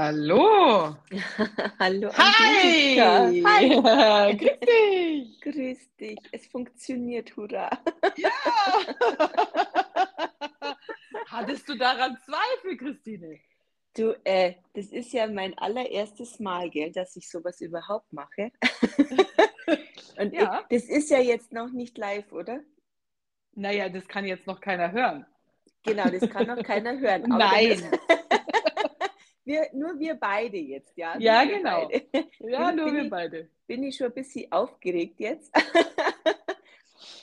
Hallo. Hallo Hi. Hi. Grüß dich. Grüß dich. Es funktioniert, hurra. Ja. Hattest du daran Zweifel, Christine? Du, äh, das ist ja mein allererstes Mal, gell, dass ich sowas überhaupt mache. Und Ja. ich, das ist ja jetzt noch nicht live, oder? Naja, das kann jetzt noch keiner hören. Genau, das kann noch keiner hören. Nein. das- wir, nur wir beide jetzt, ja? Nur Ja, wir genau. Ja, nur bin wir ich- beide. Bin ich schon ein bisschen aufgeregt jetzt.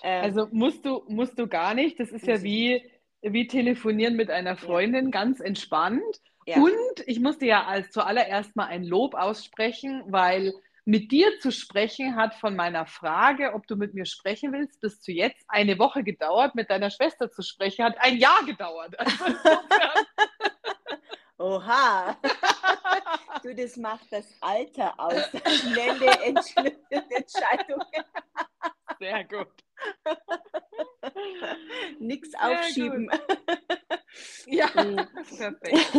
Ähm, Also musst du, musst du gar nicht. Das ist ja wie, wie telefonieren mit einer Freundin, ganz entspannt. ja. Und ich musste ja als zuallererst mal ein Lob aussprechen, weil mit dir zu sprechen hat von meiner Frage, ob du mit mir sprechen willst, bis zu jetzt eine Woche gedauert. Mit deiner Schwester zu sprechen hat ein Jahr gedauert. Also insofern, Oha! du, das macht das Alter aus. Schnelle Entscheidungen. sehr gut. Nichts Sehr aufschieben. Ja, Mhm. perfekt.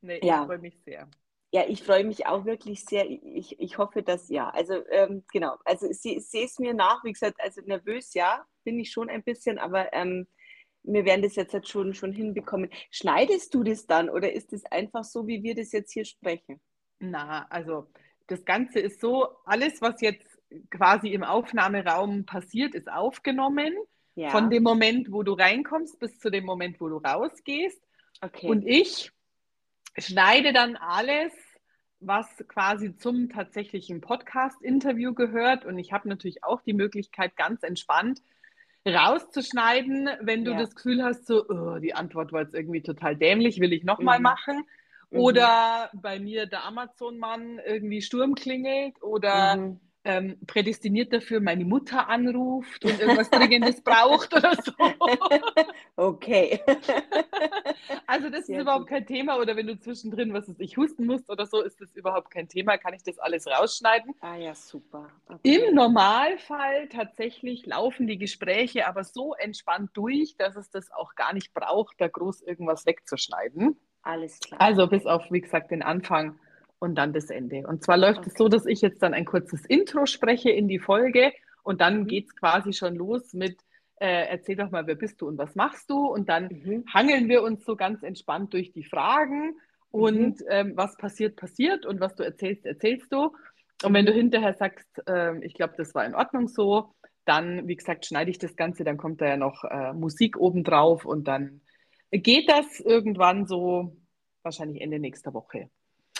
Nee, Ja. ich freue mich sehr. Ja, ich freue mich auch wirklich sehr. Ich, ich hoffe, dass ja. Also, ähm, genau. Also, ich, ich sehe es mir nach. Wie gesagt, also nervös, ja, bin ich schon ein bisschen, aber ähm, wir werden das jetzt halt schon, schon hinbekommen. Schneidest du das dann oder ist es einfach so, wie wir das jetzt hier sprechen? Na, also das Ganze ist so, alles, was jetzt quasi im Aufnahmeraum passiert, ist aufgenommen. Ja. Von dem Moment, wo du reinkommst, bis zu dem Moment, wo du rausgehst. okay. Und ich schneide dann alles, was quasi zum tatsächlichen Podcast-Interview gehört. Und ich habe natürlich auch die Möglichkeit, ganz entspannt rauszuschneiden, wenn du Ja. das Gefühl hast, so, oh, die Antwort war jetzt irgendwie total dämlich, will ich nochmal Mhm. machen. Mhm. Oder bei mir der Amazon-Mann irgendwie Sturm klingelt oder Mhm. Ähm, prädestiniert dafür meine Mutter anruft und irgendwas Dringendes braucht oder so. Okay. Also das Sehr ist überhaupt gut. kein Thema. Oder wenn du zwischendrin, was ist, ich husten musst oder so, ist das überhaupt kein Thema. Kann ich das alles rausschneiden. Ah ja, super. Okay. Im Normalfall tatsächlich laufen die Gespräche aber so entspannt durch, dass es das auch gar nicht braucht, da groß irgendwas wegzuschneiden. Alles klar. Also bis auf, wie gesagt, den Anfang und dann das Ende. Und zwar läuft es Okay. so, dass ich jetzt dann ein kurzes Intro spreche in die Folge und dann Mhm. geht es quasi schon los mit, äh, erzähl doch mal, wer bist du und was machst du? Und dann Mhm. hangeln wir uns so ganz entspannt durch die Fragen und ähm, was passiert, passiert und was du erzählst, erzählst du. Und wenn du hinterher sagst, ähm, ich glaube, das war in Ordnung so, dann, wie gesagt, schneide ich das Ganze, dann kommt da ja noch äh, Musik obendrauf und dann geht das irgendwann so, wahrscheinlich Ende nächster Woche.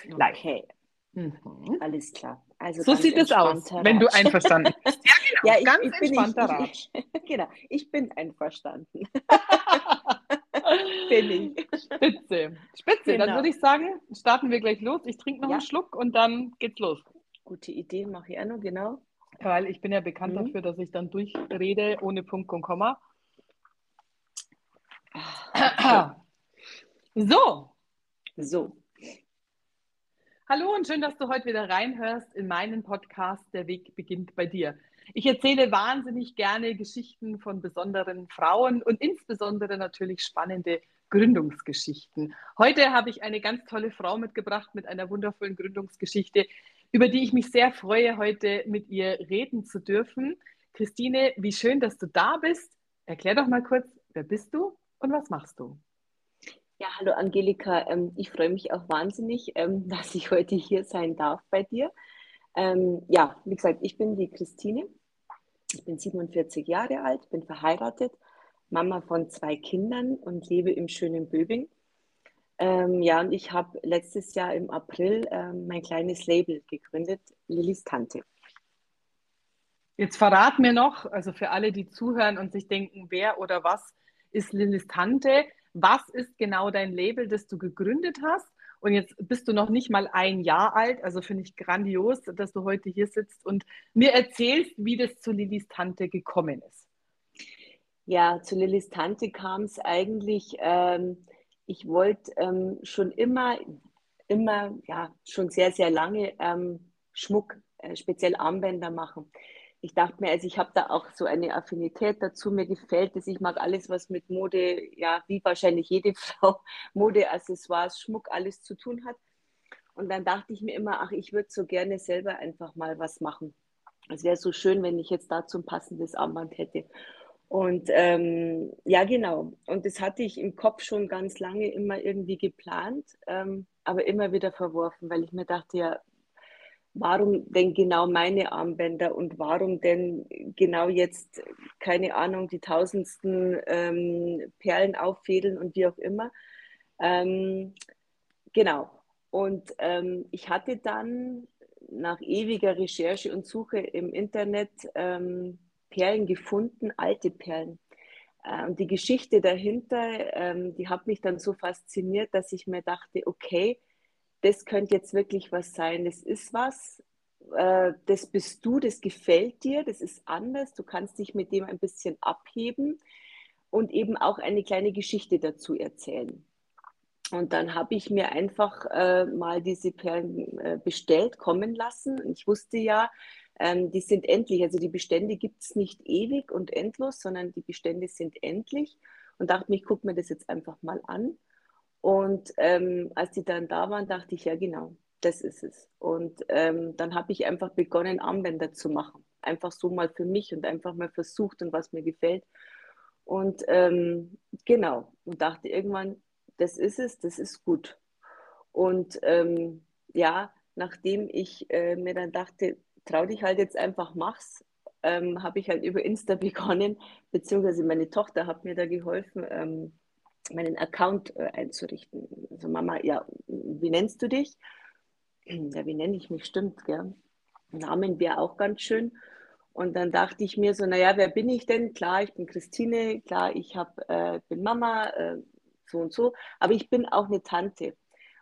Live. Okay, Mhm. alles klar. Also So sieht es aus, entspannter wenn du einverstanden bist. Ja, genau, Ja, ich, ganz ich bin entspannter ich, ich, Genau, ich bin einverstanden. Bin ich. Spitze, spitze. Dann Genau. würde ich sagen, starten wir gleich los. Ich trinke noch Ja. einen Schluck und dann geht's los. Gute Idee, mache ich auch noch, genau. Weil ich bin ja bekannt Mhm. dafür, dass ich dann durchrede ohne Punkt und Komma. So, So, hallo und schön, dass du heute wieder reinhörst in meinen Podcast Der Weg beginnt bei dir. Ich erzähle wahnsinnig gerne Geschichten von besonderen Frauen und insbesondere natürlich spannende Gründungsgeschichten. Heute habe ich eine ganz tolle Frau mitgebracht mit einer wundervollen Gründungsgeschichte, über die ich mich sehr freue, heute mit ihr reden zu dürfen. Christine, wie schön, dass du da bist. Erklär doch mal kurz, wer bist du und was machst du? Ja, hallo Angelika, ähm, ich freue mich auch wahnsinnig, ähm, dass ich heute hier sein darf bei dir. Ähm, ja, wie gesagt, ich bin die Christine. Ich bin 47 Jahre alt, bin verheiratet, Mama von zwei Kindern und lebe im schönen Böbing. Ja, und ich habe letztes Jahr im April mein kleines Label gegründet, Lillys Tante. Jetzt verrat mir noch, also für alle, die zuhören und sich denken, wer oder was ist Lillis Tante? Was ist genau dein Label, das du gegründet hast? Und jetzt bist du noch nicht mal ein Jahr alt, also finde ich grandios, dass du heute hier sitzt und mir erzählst, wie das zu Lillis Tante gekommen ist. Ja, zu Lillys Tante kam es eigentlich, ähm, ich wollte ähm, schon immer, immer, ja, schon sehr, sehr lange ähm, Schmuck, äh, speziell Armbänder machen. Ich dachte mir, also ich habe da auch so eine Affinität dazu, mir gefällt es, ich mag alles, was mit Mode, ja, wie wahrscheinlich jede Frau, Mode, Accessoires, Schmuck, alles zu tun hat. Und dann dachte ich mir immer, ach, ich würde so gerne selber einfach mal was machen. Es wäre so schön, wenn ich jetzt dazu ein passendes Armband hätte. Und ähm, ja, genau. Und das hatte ich im Kopf schon ganz lange immer irgendwie geplant, ähm, aber immer wieder verworfen, weil ich mir dachte, ja, warum denn genau meine Armbänder und warum denn genau jetzt, keine Ahnung, die tausendsten ähm, Perlen auffädeln und wie auch immer. Ähm, genau. Und ähm, ich hatte dann nach ewiger Recherche und Suche im Internet ähm, Perlen gefunden, alte Perlen. Ähm, die Geschichte dahinter, ähm, die hat mich dann so fasziniert, dass ich mir dachte, okay, das könnte jetzt wirklich was sein. Das ist was, äh, das bist du, das gefällt dir, das ist anders. Du kannst dich mit dem ein bisschen abheben und eben auch eine kleine Geschichte dazu erzählen. Und dann habe ich mir einfach äh, mal diese Perlen äh, bestellt, kommen lassen. Ich wusste ja, ähm, die sind endlich. Also die Bestände gibt es nicht ewig und endlos, sondern die Bestände sind endlich. Und dachte mir, ich gucke mir das jetzt einfach mal an. Und ähm, als die dann da waren, dachte ich, ja genau, das ist es. Und ähm, dann habe ich einfach begonnen, Armbänder zu machen. Einfach so mal für mich und einfach mal versucht und was mir gefällt. Und ähm, genau, und dachte irgendwann, das ist es, das ist gut. Und ähm, ja, nachdem ich äh, mir dann dachte, trau dich halt jetzt einfach, mach's, ähm, habe ich halt über Insta begonnen, beziehungsweise meine Tochter hat mir da geholfen, ähm, meinen Account äh, einzurichten. Also Mama, ja, wie nennst du dich? Ja, wie nenne ich mich? Stimmt, gell? Namen wäre auch ganz schön. Und dann dachte ich mir so, naja, wer bin ich denn? Klar, ich bin Christine, klar, ich hab, äh, bin Mama, äh, so und so, aber ich bin auch eine Tante.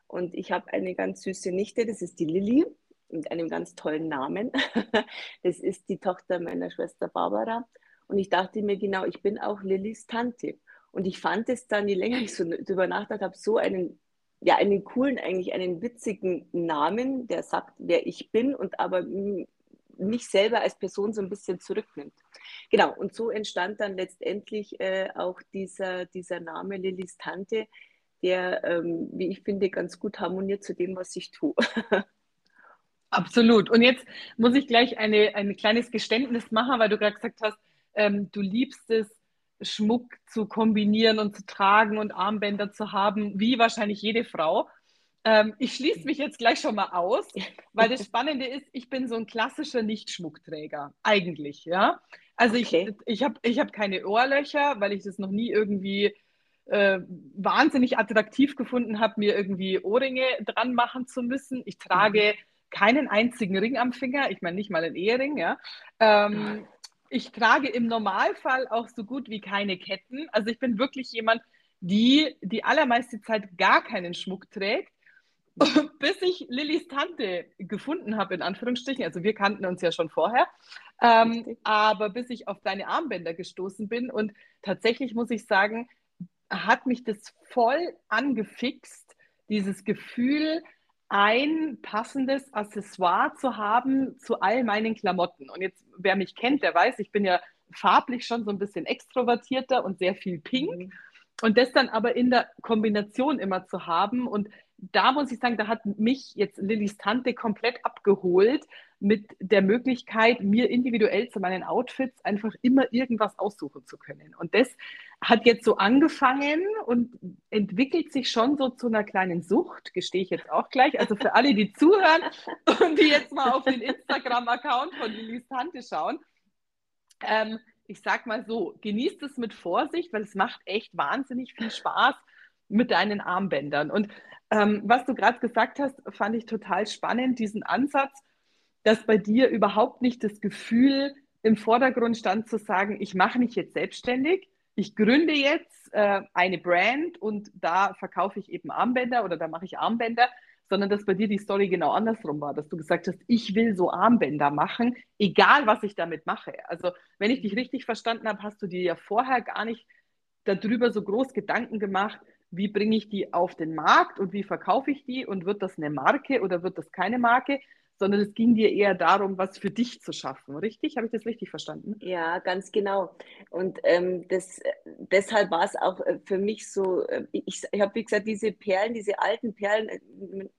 Und ich habe eine ganz süße Nichte, das ist die Lilly mit einem ganz tollen Namen. Das ist die Tochter meiner Schwester Barbara. Und ich dachte mir genau, ich bin auch Lillys Tante. Und ich fand es dann, je länger ich so drüber nachgedacht habe, so einen, ja, einen coolen, eigentlich einen witzigen Namen, der sagt, wer ich bin und aber mich selber als Person so ein bisschen zurücknimmt. Genau, und so entstand dann letztendlich äh, auch dieser, dieser Name Lillys Tante, der, ähm, wie ich finde, ganz gut harmoniert zu dem, was ich tue. Absolut. Und jetzt muss ich gleich eine, ein kleines Geständnis machen, weil du gerade gesagt hast, ähm, du liebst es, Schmuck zu kombinieren und zu tragen und Armbänder zu haben, wie wahrscheinlich jede Frau. Ähm, ich schließe mich jetzt gleich schon mal aus, weil das Spannende ist, ich bin so ein klassischer Nicht-Schmuckträger, eigentlich, ja. Also okay. ich, ich habe ich hab keine Ohrlöcher, weil ich das noch nie irgendwie äh, wahnsinnig attraktiv gefunden habe, mir irgendwie Ohrringe dran machen zu müssen. Ich trage mhm keinen einzigen Ring am Finger, ich meine nicht mal einen Ehering, ja. Ähm, ich trage im Normalfall auch so gut wie keine Ketten. Also ich bin wirklich jemand, die die allermeiste Zeit gar keinen Schmuck trägt. Bis ich Lillys Tante gefunden habe, in Anführungsstrichen, also wir kannten uns ja schon vorher, ähm, aber bis ich auf deine Armbänder gestoßen bin und tatsächlich muss ich sagen, hat mich das voll angefixt, dieses Gefühl, ein passendes Accessoire zu haben zu all meinen Klamotten. Und jetzt, wer mich kennt, der weiß, ich bin ja farblich schon so ein bisschen extrovertierter und sehr viel pink. Mhm. Und das dann aber in der Kombination immer zu haben. Und da muss ich sagen, da hat mich jetzt Lillys Tante komplett abgeholt mit der Möglichkeit, mir individuell zu meinen Outfits einfach immer irgendwas aussuchen zu können. Und das hat jetzt so angefangen und entwickelt sich schon so zu einer kleinen Sucht, gestehe ich jetzt auch gleich. Also für alle, die zuhören und die jetzt mal auf den Instagram-Account von Lillys Tante schauen. Ähm, ich sag mal so, genießt es mit Vorsicht, weil es macht echt wahnsinnig viel Spaß mit deinen Armbändern. Und ähm, was du gerade gesagt hast, fand ich total spannend, diesen Ansatz, dass bei dir überhaupt nicht das Gefühl im Vordergrund stand zu sagen, ich mache mich jetzt selbstständig, ich gründe jetzt äh, eine Brand und da verkaufe ich eben Armbänder oder da mache ich Armbänder, sondern dass bei dir die Story genau andersrum war, dass du gesagt hast, ich will so Armbänder machen, egal was ich damit mache. Also wenn ich dich richtig verstanden habe, hast du dir ja vorher gar nicht darüber so groß Gedanken gemacht, wie bringe ich die auf den Markt und wie verkaufe ich die und wird das eine Marke oder wird das keine Marke, sondern es ging dir eher darum, was für dich zu schaffen. Richtig? Habe ich das richtig verstanden? Ja, ganz genau. Und ähm, das, deshalb war es auch äh, für mich so, äh, ich, ich habe, wie gesagt, diese Perlen, diese alten Perlen, äh,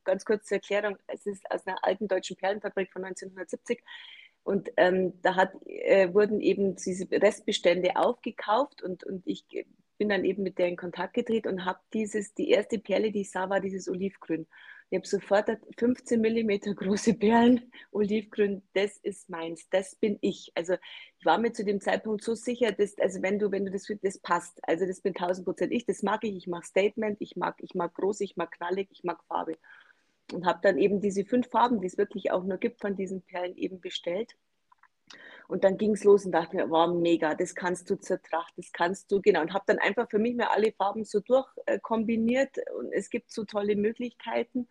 ganz kurz zur Erklärung, es ist aus einer alten deutschen Perlenfabrik von 1970. Und ähm, da hat, äh, wurden eben diese Restbestände aufgekauft und, und ich bin dann eben mit der in Kontakt getreten und habe dieses, die erste Perle, die ich sah, war dieses Olivgrün. Ich habe sofort 15 mm große Perlen, Olivgrün, das ist meins, das bin ich. Also ich war mir zu dem Zeitpunkt so sicher, dass, also wenn du, wenn du das, das passt, also das bin 1000 Prozent ich, das mag ich, ich mag Statement, ich mag, ich mag groß, ich mag knallig, ich mag Farbe. Und habe dann eben diese fünf Farben, die es wirklich auch nur gibt von diesen Perlen, eben bestellt und dann ging es los und dachte mir, wow, mega, das kannst du zur das kannst du, genau. Und habe dann einfach für mich mir alle Farben so durchkombiniert äh, und es gibt so tolle Möglichkeiten.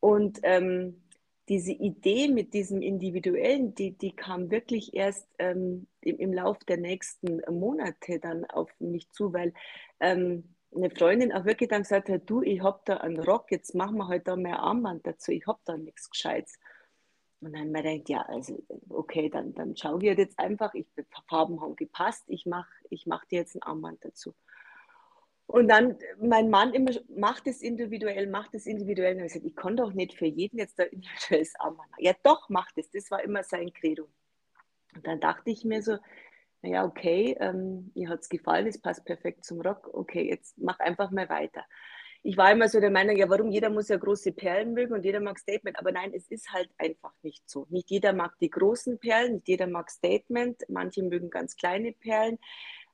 Und ähm, diese Idee mit diesem Individuellen, die, die kam wirklich erst ähm, im, im Lauf der nächsten Monate dann auf mich zu, weil ähm, eine Freundin auch wirklich dann gesagt hat, du, ich hab da einen Rock, jetzt machen wir halt da mehr Armband dazu, ich hab da nichts Gescheites. Und dann mir denkt, ja, also okay, dann, dann schau dir jetzt einfach, ich, Farben haben gepasst, ich mache ich mach dir jetzt ein Armband dazu. Und dann, mein Mann immer, macht es individuell, macht es individuell. Und ich gesagt, ich kann doch nicht für jeden jetzt ein individuelles Armband machen. Ja, doch, macht es. Das war immer sein Credo. Und dann dachte ich mir so, naja, okay, ähm, mir hat es gefallen, es passt perfekt zum Rock. Okay, jetzt mach einfach mal weiter ich war immer so der Meinung, ja, warum jeder muss ja große Perlen mögen und jeder mag Statement. Aber nein, es ist halt einfach nicht so. Nicht jeder mag die großen Perlen, nicht jeder mag Statement. Manche mögen ganz kleine Perlen.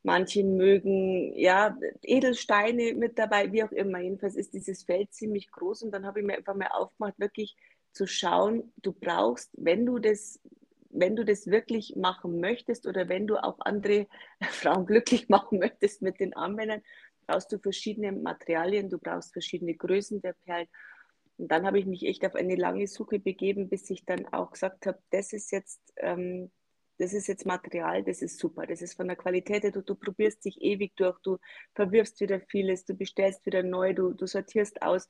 Manche mögen ja Edelsteine mit dabei, wie auch immer. Jedenfalls ist dieses Feld ziemlich groß und dann habe ich mir einfach mal aufgemacht, wirklich zu schauen, du brauchst, wenn du das wenn du das wirklich machen möchtest oder wenn du auch andere Frauen glücklich machen möchtest mit den Armbändern, brauchst du verschiedene Materialien, du brauchst verschiedene Größen der Perlen. Und dann habe ich mich echt auf eine lange Suche begeben, bis ich dann auch gesagt habe, das ist jetzt, ähm, das ist jetzt Material, das ist super, das ist von der Qualität her, du, du probierst dich ewig durch, du verwirfst wieder vieles, du bestellst wieder neu, du, du sortierst aus.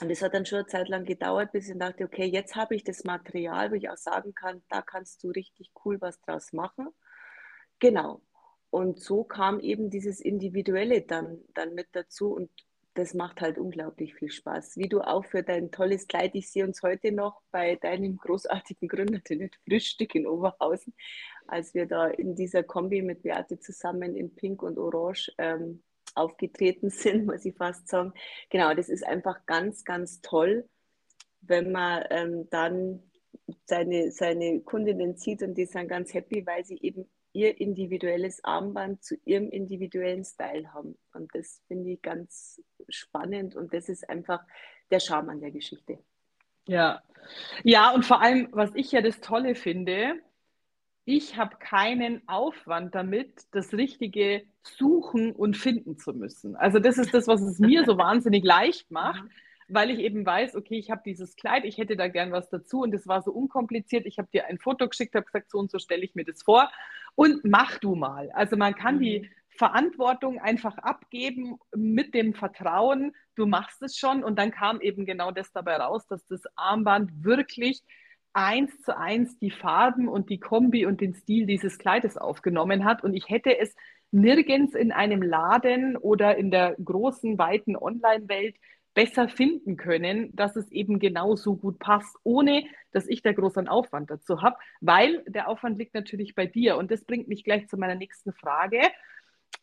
Und das hat dann schon eine Zeit lang gedauert, bis ich dachte, okay, jetzt habe ich das Material, wo ich auch sagen kann, da kannst du richtig cool was draus machen. Genau. Und so kam eben dieses Individuelle dann, dann mit dazu und das macht halt unglaublich viel Spaß. Wie du auch für dein tolles Kleid, ich sehe uns heute noch bei deinem großartigen Gründer, den Frühstück in Oberhausen, als wir da in dieser Kombi mit Beate zusammen in Pink und Orange ähm, aufgetreten sind, muss ich fast sagen. Genau, das ist einfach ganz, ganz toll, wenn man ähm, dann seine, seine Kundinnen sieht und die sind ganz happy, weil sie eben ihr individuelles Armband zu ihrem individuellen Style haben. Und das finde ich ganz spannend und das ist einfach der Charme an der Geschichte. Ja, ja, und vor allem, was ich ja das Tolle finde, ich habe keinen Aufwand damit, das Richtige suchen und finden zu müssen. Also das ist das, was es mir so wahnsinnig leicht macht, weil ich eben weiß, okay, ich habe dieses Kleid, ich hätte da gern was dazu und das war so unkompliziert. Ich habe dir ein Foto geschickt, habe gesagt, so und so stelle ich mir das vor und mach du mal. Also man kann mhm. die Verantwortung einfach abgeben mit dem Vertrauen, du machst es schon und dann kam eben genau das dabei raus, dass das Armband wirklich eins zu eins die Farben und die Kombi und den Stil dieses Kleides aufgenommen hat und ich hätte es nirgends in einem Laden oder in der großen, weiten Online-Welt besser finden können, dass es eben genauso gut passt, ohne dass ich da großen Aufwand dazu habe, weil der Aufwand liegt natürlich bei dir. Und das bringt mich gleich zu meiner nächsten Frage.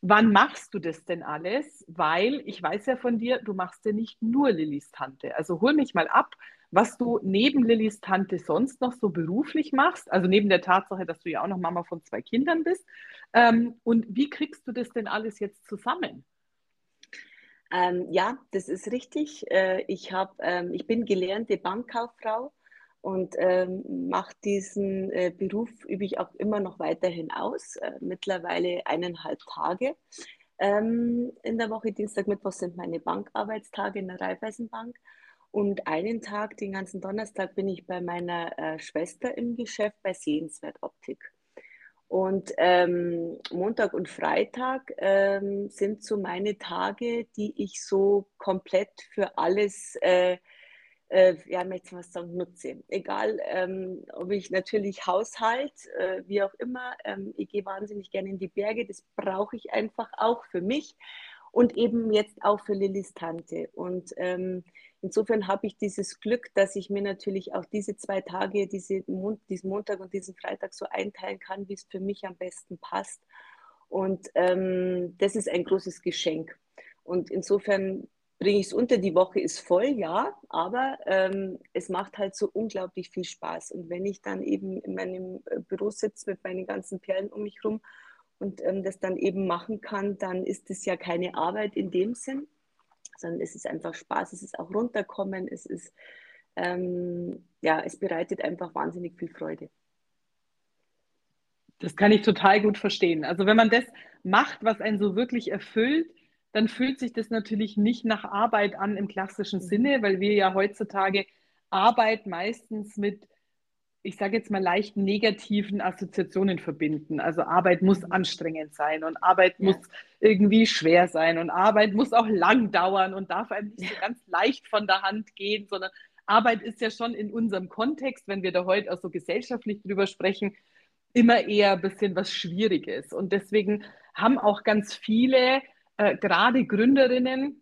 Wann machst du das denn alles? Weil ich weiß ja von dir, du machst ja nicht nur Lillys Tante. Also hol mich mal ab, was du neben Lillys Tante sonst noch so beruflich machst. Also neben der Tatsache, dass du ja auch noch Mama von zwei Kindern bist. Ähm, und wie kriegst du das denn alles jetzt zusammen? Ähm, ja, das ist richtig. Äh, ich, hab, ähm, ich bin gelernte Bankkauffrau und ähm, mache diesen äh, Beruf, übe ich auch immer noch weiterhin aus. Äh, mittlerweile eineinhalb Tage ähm, in der Woche. Dienstag, Mittwoch sind meine Bankarbeitstage in der Raiffeisenbank. Und einen Tag, den ganzen Donnerstag, bin ich bei meiner äh, Schwester im Geschäft bei Sehenswert Optik. Und ähm, Montag und Freitag ähm, sind so meine Tage, die ich so komplett für alles äh, äh, ja, möchte was sagen, nutze. Egal, ähm, ob ich natürlich Haushalt, äh, wie auch immer, ähm, ich gehe wahnsinnig gerne in die Berge, das brauche ich einfach auch für mich und eben jetzt auch für Lillys Tante. Und ähm, insofern habe ich dieses Glück, dass ich mir natürlich auch diese zwei Tage, diese Mon diesen Montag und diesen Freitag so einteilen kann, wie es für mich am besten passt. Und ähm, das ist ein großes Geschenk. Und insofern bringe ich es unter. Die Woche ist voll, ja, aber ähm, es macht halt so unglaublich viel Spaß. Und wenn ich dann eben in meinem äh, Büro sitze mit meinen ganzen Perlen um mich rum und ähm, das dann eben machen kann, dann ist es ja keine Arbeit in dem Sinn, sondern es ist einfach Spaß, es ist auch runterkommen, es ist, ähm, ja, es bereitet einfach wahnsinnig viel Freude. Das kann ich total gut verstehen. Also wenn man das macht, was einen so wirklich erfüllt, dann fühlt sich das natürlich nicht nach Arbeit an im klassischen mhm. Sinne, weil wir ja heutzutage Arbeit meistens mit, ich sage jetzt mal, leicht negativen Assoziationen verbinden. Also Arbeit muss mhm. anstrengend sein und Arbeit ja. muss irgendwie schwer sein und Arbeit muss auch lang dauern und darf einem nicht so ganz leicht von der Hand gehen, sondern Arbeit ist ja schon in unserem Kontext, wenn wir da heute auch so gesellschaftlich drüber sprechen, immer eher ein bisschen was Schwieriges. Und deswegen haben auch ganz viele äh, gerade Gründerinnen,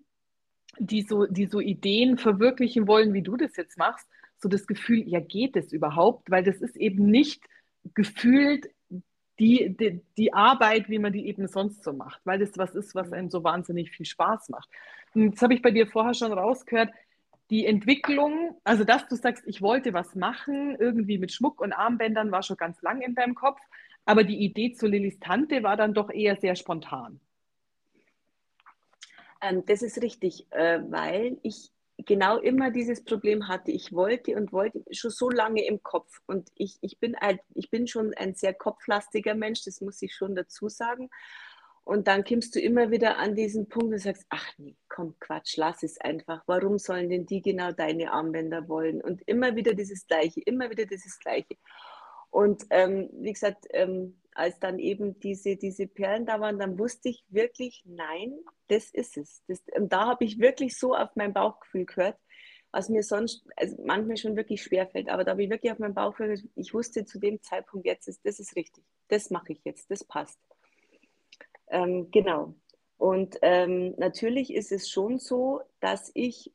die so, die so Ideen verwirklichen wollen, wie du das jetzt machst, so das Gefühl, ja, geht es überhaupt? Weil das ist eben nicht gefühlt die, die, die Arbeit, wie man die eben sonst so macht, weil das was ist, was einem so wahnsinnig viel Spaß macht. Und jetzt habe ich bei dir vorher schon rausgehört, die Entwicklung, also dass du sagst, ich wollte was machen, irgendwie mit Schmuck und Armbändern, war schon ganz lang in deinem Kopf, aber die Idee zu Lillys Tante war dann doch eher sehr spontan. Ähm, das ist richtig, äh, weil ich genau immer dieses Problem hatte. Ich wollte und wollte schon so lange im Kopf. Und ich, ich, bin, ein, ich bin schon ein sehr kopflastiger Mensch, das muss ich schon dazu sagen. Und dann kommst du immer wieder an diesen Punkt und sagst, ach nee, komm, Quatsch, lass es einfach. Warum sollen denn die genau deine Armbänder wollen? Und immer wieder dieses Gleiche, immer wieder dieses Gleiche. Und ähm, wie gesagt, ähm, als dann eben diese, diese Perlen da waren, dann wusste ich wirklich, nein, das ist es. Das, und da habe ich wirklich so auf mein Bauchgefühl gehört, was mir sonst also manchmal schon wirklich schwerfällt. Aber da habe ich wirklich auf mein Bauchgefühl gehört, ich wusste zu dem Zeitpunkt, jetzt ist, das ist richtig. Das mache ich jetzt, das passt. Ähm, genau. Und ähm, natürlich ist es schon so, dass ich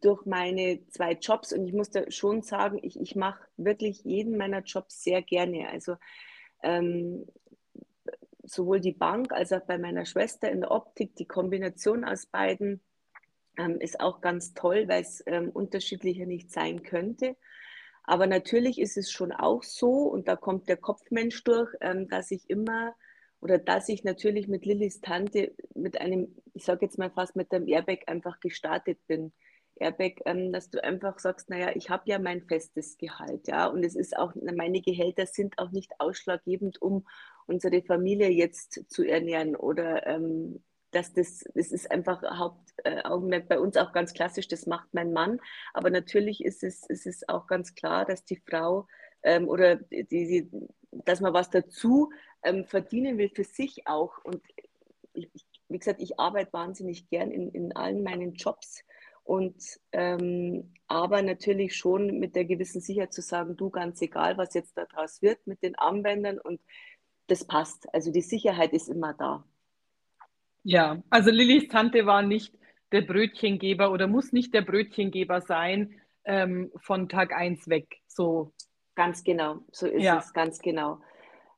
durch meine zwei Jobs, und ich muss da schon sagen, ich, ich mache wirklich jeden meiner Jobs sehr gerne. Also ähm, sowohl die Bank als auch bei meiner Schwester in der Optik, die Kombination aus beiden ähm, ist auch ganz toll, weil es ähm, unterschiedlicher nicht sein könnte. Aber natürlich ist es schon auch so, und da kommt der Kopfmensch durch, ähm, dass ich immer oder dass ich natürlich mit Lillys Tante mit einem, ich sage jetzt mal fast mit einem Airbag einfach gestartet bin. Airbag, ähm, dass du einfach sagst, naja, ich habe ja mein festes Gehalt, ja, und es ist auch, meine Gehälter sind auch nicht ausschlaggebend, um unsere Familie jetzt zu ernähren oder ähm, dass das, das ist einfach Hauptaugenmerk äh, bei uns auch ganz klassisch, das macht mein Mann, aber natürlich ist es, ist es auch ganz klar, dass die Frau ähm, oder die, die, dass man was dazu ähm, verdienen will für sich auch. Und ich, wie gesagt, ich arbeite wahnsinnig gern in, in allen meinen Jobs und ähm, aber natürlich schon mit der gewissen Sicherheit zu sagen, du ganz egal, was jetzt daraus wird mit den Armbändern und das passt. Also die Sicherheit ist immer da. Ja, also Lillys Tante war nicht der Brötchengeber oder muss nicht der Brötchengeber sein ähm, von Tag 1 weg. So. Ganz genau, so ist ja. es, ganz genau.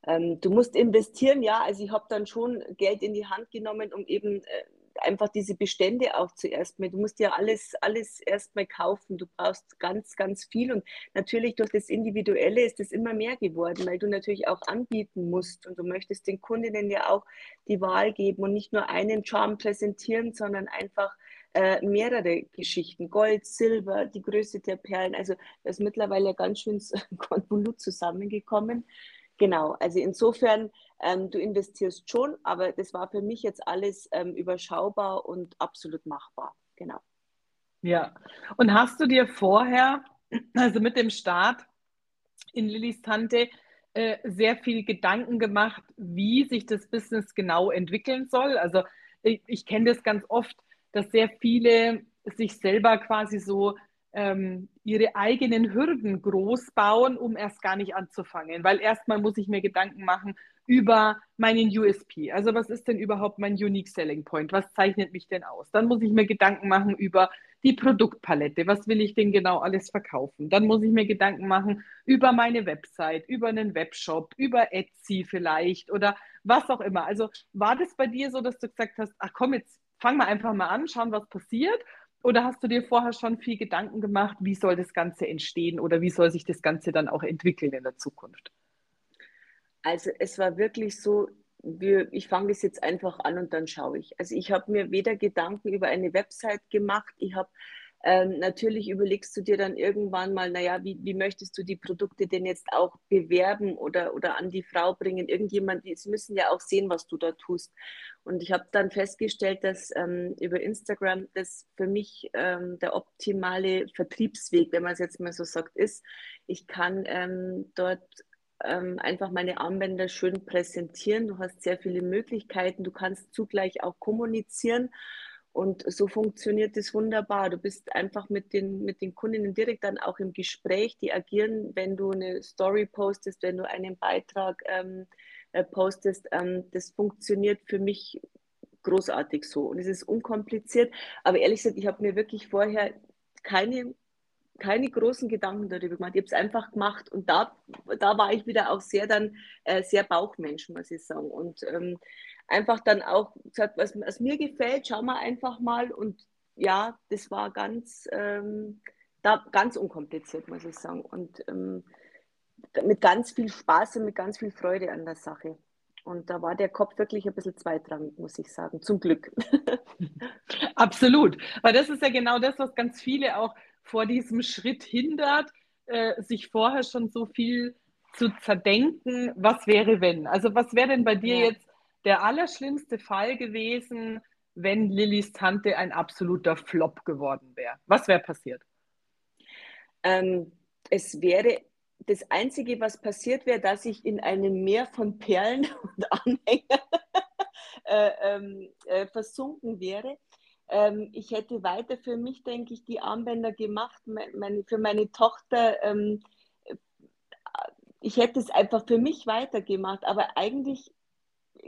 Ähm, du musst investieren, ja. Also ich habe dann schon Geld in die Hand genommen, um eben äh, einfach diese Bestände auch zuerst mal. Du musst ja alles, alles erstmal kaufen. Du brauchst ganz, ganz viel. Und natürlich durch das Individuelle ist es immer mehr geworden, weil du natürlich auch anbieten musst. Und du möchtest den Kundinnen ja auch die Wahl geben und nicht nur einen Charme präsentieren, sondern einfach äh, mehrere Geschichten. Gold, Silber, die Größe der Perlen. Also das ist mittlerweile ganz schön Konvolut zusammengekommen. Genau, also insofern, ähm, du investierst schon, aber das war für mich jetzt alles ähm, überschaubar und absolut machbar. Genau. Ja, und hast du dir vorher, also mit dem Start in Lillys Tante, äh, sehr viel Gedanken gemacht, wie sich das Business genau entwickeln soll? Also ich, ich kenne das ganz oft, dass sehr viele sich selber quasi so ähm, ihre eigenen Hürden groß bauen, um erst gar nicht anzufangen. Weil erstmal muss ich mir Gedanken machen über meinen USP. Also was ist denn überhaupt mein Unique Selling Point? Was zeichnet mich denn aus? Dann muss ich mir Gedanken machen über die Produktpalette. Was will ich denn genau alles verkaufen? Dann muss ich mir Gedanken machen über meine Website, über einen Webshop, über Etsy vielleicht oder was auch immer. Also war das bei dir so, dass du gesagt hast, ach komm, jetzt fang mal einfach mal an, schauen, was passiert? Oder hast du dir vorher schon viel Gedanken gemacht, wie soll das Ganze entstehen oder wie soll sich das Ganze dann auch entwickeln in der Zukunft? Also es war wirklich so, wir, ich fange das jetzt einfach an und dann schaue ich. Also ich habe mir weder Gedanken über eine Website gemacht, ich habe ähm, natürlich überlegst du dir dann irgendwann mal, naja, wie, wie möchtest du die Produkte denn jetzt auch bewerben oder, oder an die Frau bringen? Irgendjemand, die müssen ja auch sehen, was du da tust. Und ich habe dann festgestellt, dass ähm, über Instagram das für mich ähm, der optimale Vertriebsweg, wenn man es jetzt mal so sagt, ist. Ich kann ähm, dort ähm, einfach meine Armbänder schön präsentieren. Du hast sehr viele Möglichkeiten. Du kannst zugleich auch kommunizieren. Und so funktioniert es wunderbar. Du bist einfach mit den, mit den Kundinnen direkt dann auch im Gespräch. Die agieren, wenn du eine Story postest, wenn du einen Beitrag ähm, äh, postest. Ähm, das funktioniert für mich großartig so. Und es ist unkompliziert. Aber ehrlich gesagt, ich habe mir wirklich vorher keine keine großen Gedanken darüber gemacht. Ich habe es einfach gemacht und da, da war ich wieder auch sehr dann äh, sehr Bauchmensch, muss ich sagen. Und ähm, einfach dann auch gesagt, was, was, mir gefällt, schauen wir einfach mal. Und ja, das war ganz, ähm, da, ganz unkompliziert, muss ich sagen. Und ähm, mit ganz viel Spaß und mit ganz viel Freude an der Sache. Und da war der Kopf wirklich ein bisschen zweitrangig, muss ich sagen. Zum Glück. Absolut. Weil das ist ja genau das, was ganz viele auch vor diesem Schritt hindert, äh, sich vorher schon so viel zu zerdenken, was wäre wenn? Also was wäre denn bei dir ja. jetzt der allerschlimmste Fall gewesen, wenn Lillys Tante ein absoluter Flop geworden wäre? Was wäre passiert? Ähm, es wäre das Einzige, was passiert wäre, dass ich in einem Meer von Perlen und Anhängern äh, ähm, äh, versunken wäre. Ähm, ich hätte weiter für mich, denke ich, die Armbänder gemacht, meine, für meine Tochter. Ähm, ich hätte es einfach für mich weitergemacht, aber eigentlich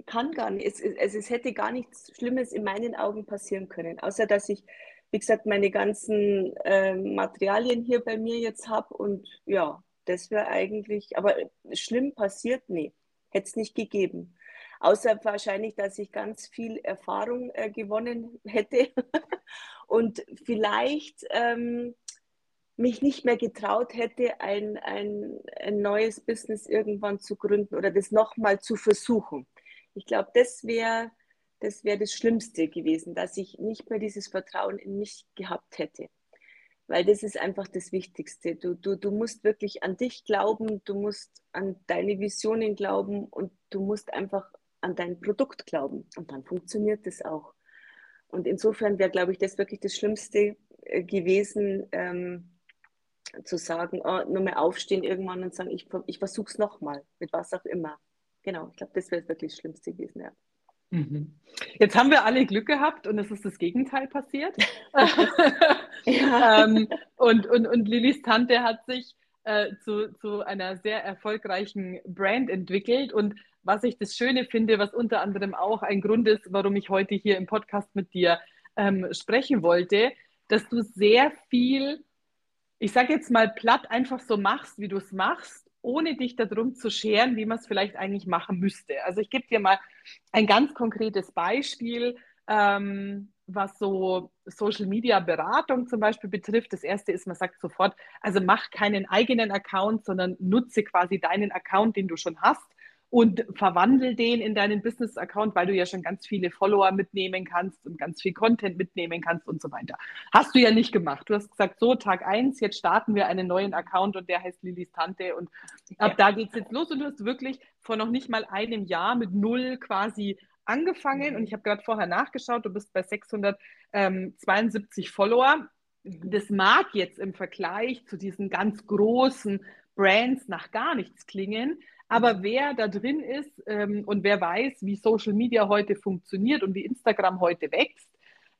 kann gar nicht, es, es, es hätte gar nichts Schlimmes in meinen Augen passieren können, außer dass ich, wie gesagt, meine ganzen äh, Materialien hier bei mir jetzt habe und ja, das wäre eigentlich, aber schlimm passiert, nee, hätte es nicht gegeben. Außer wahrscheinlich, dass ich ganz viel Erfahrung äh, gewonnen hätte und vielleicht ähm, mich nicht mehr getraut hätte, ein, ein, ein neues Business irgendwann zu gründen oder das nochmal zu versuchen. Ich glaube, das wäre das, wär das Schlimmste gewesen, dass ich nicht mehr dieses Vertrauen in mich gehabt hätte. Weil das ist einfach das Wichtigste. Du, du, du musst wirklich an dich glauben, du musst an deine Visionen glauben und du musst einfach an dein Produkt glauben. Und dann funktioniert das auch. Und insofern wäre, glaube ich, das wirklich das Schlimmste äh, gewesen, ähm, zu sagen, oh, nur mehr aufstehen irgendwann und sagen, ich, ich versuche es nochmal, mit was auch immer. Genau, ich glaube, das wäre wirklich das Schlimmste gewesen, ja. Mhm. Jetzt haben wir alle Glück gehabt und es ist das Gegenteil passiert. ähm, und, und, und Lillys Tante hat sich äh, zu, zu einer sehr erfolgreichen Brand entwickelt und was ich das Schöne finde, was unter anderem auch ein Grund ist, warum ich heute hier im Podcast mit dir ähm, sprechen wollte, dass du sehr viel, ich sage jetzt mal platt, einfach so machst, wie du es machst, ohne dich darum zu scheren, wie man es vielleicht eigentlich machen müsste. Also ich gebe dir mal ein ganz konkretes Beispiel, ähm, was so Social Media Beratung zum Beispiel betrifft. Das erste ist, man sagt sofort, also mach keinen eigenen Account, sondern nutze quasi deinen Account, den du schon hast und verwandel den in deinen Business-Account, weil du ja schon ganz viele Follower mitnehmen kannst und ganz viel Content mitnehmen kannst und so weiter. Hast du ja nicht gemacht. Du hast gesagt, so Tag eins, jetzt starten wir einen neuen Account und der heißt Lilis Tante und ab ja. da geht es jetzt los und du hast wirklich vor noch nicht mal einem Jahr mit null quasi angefangen und ich habe gerade vorher nachgeschaut, du bist bei 672 Follower. Das mag jetzt im Vergleich zu diesen ganz großen Brands nach gar nichts klingen, aber wer da drin ist ähm, und wer weiß, wie Social Media heute funktioniert und wie Instagram heute wächst,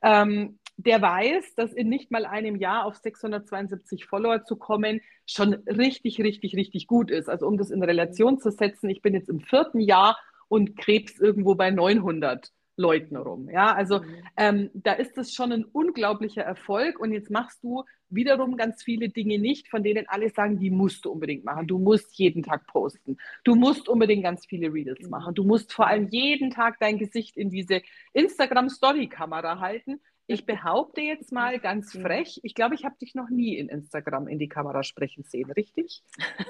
ähm, der weiß, dass in nicht mal einem Jahr auf 672 Follower zu kommen schon richtig, richtig, richtig gut ist. Also um das in Relation zu setzen, ich bin jetzt im vierten Jahr und Krebs irgendwo bei 900 Leuten rum. Ja, also mhm. ähm, da ist es schon ein unglaublicher Erfolg und jetzt machst du wiederum ganz viele Dinge nicht, von denen alle sagen, die musst du unbedingt machen. Du musst jeden Tag posten. Du musst unbedingt ganz viele Reels mhm. machen. Du musst vor allem jeden Tag dein Gesicht in diese Instagram-Story-Kamera halten. Ich behaupte jetzt mal ganz mhm. frech, ich glaube, ich habe dich noch nie in Instagram in die Kamera sprechen sehen, richtig?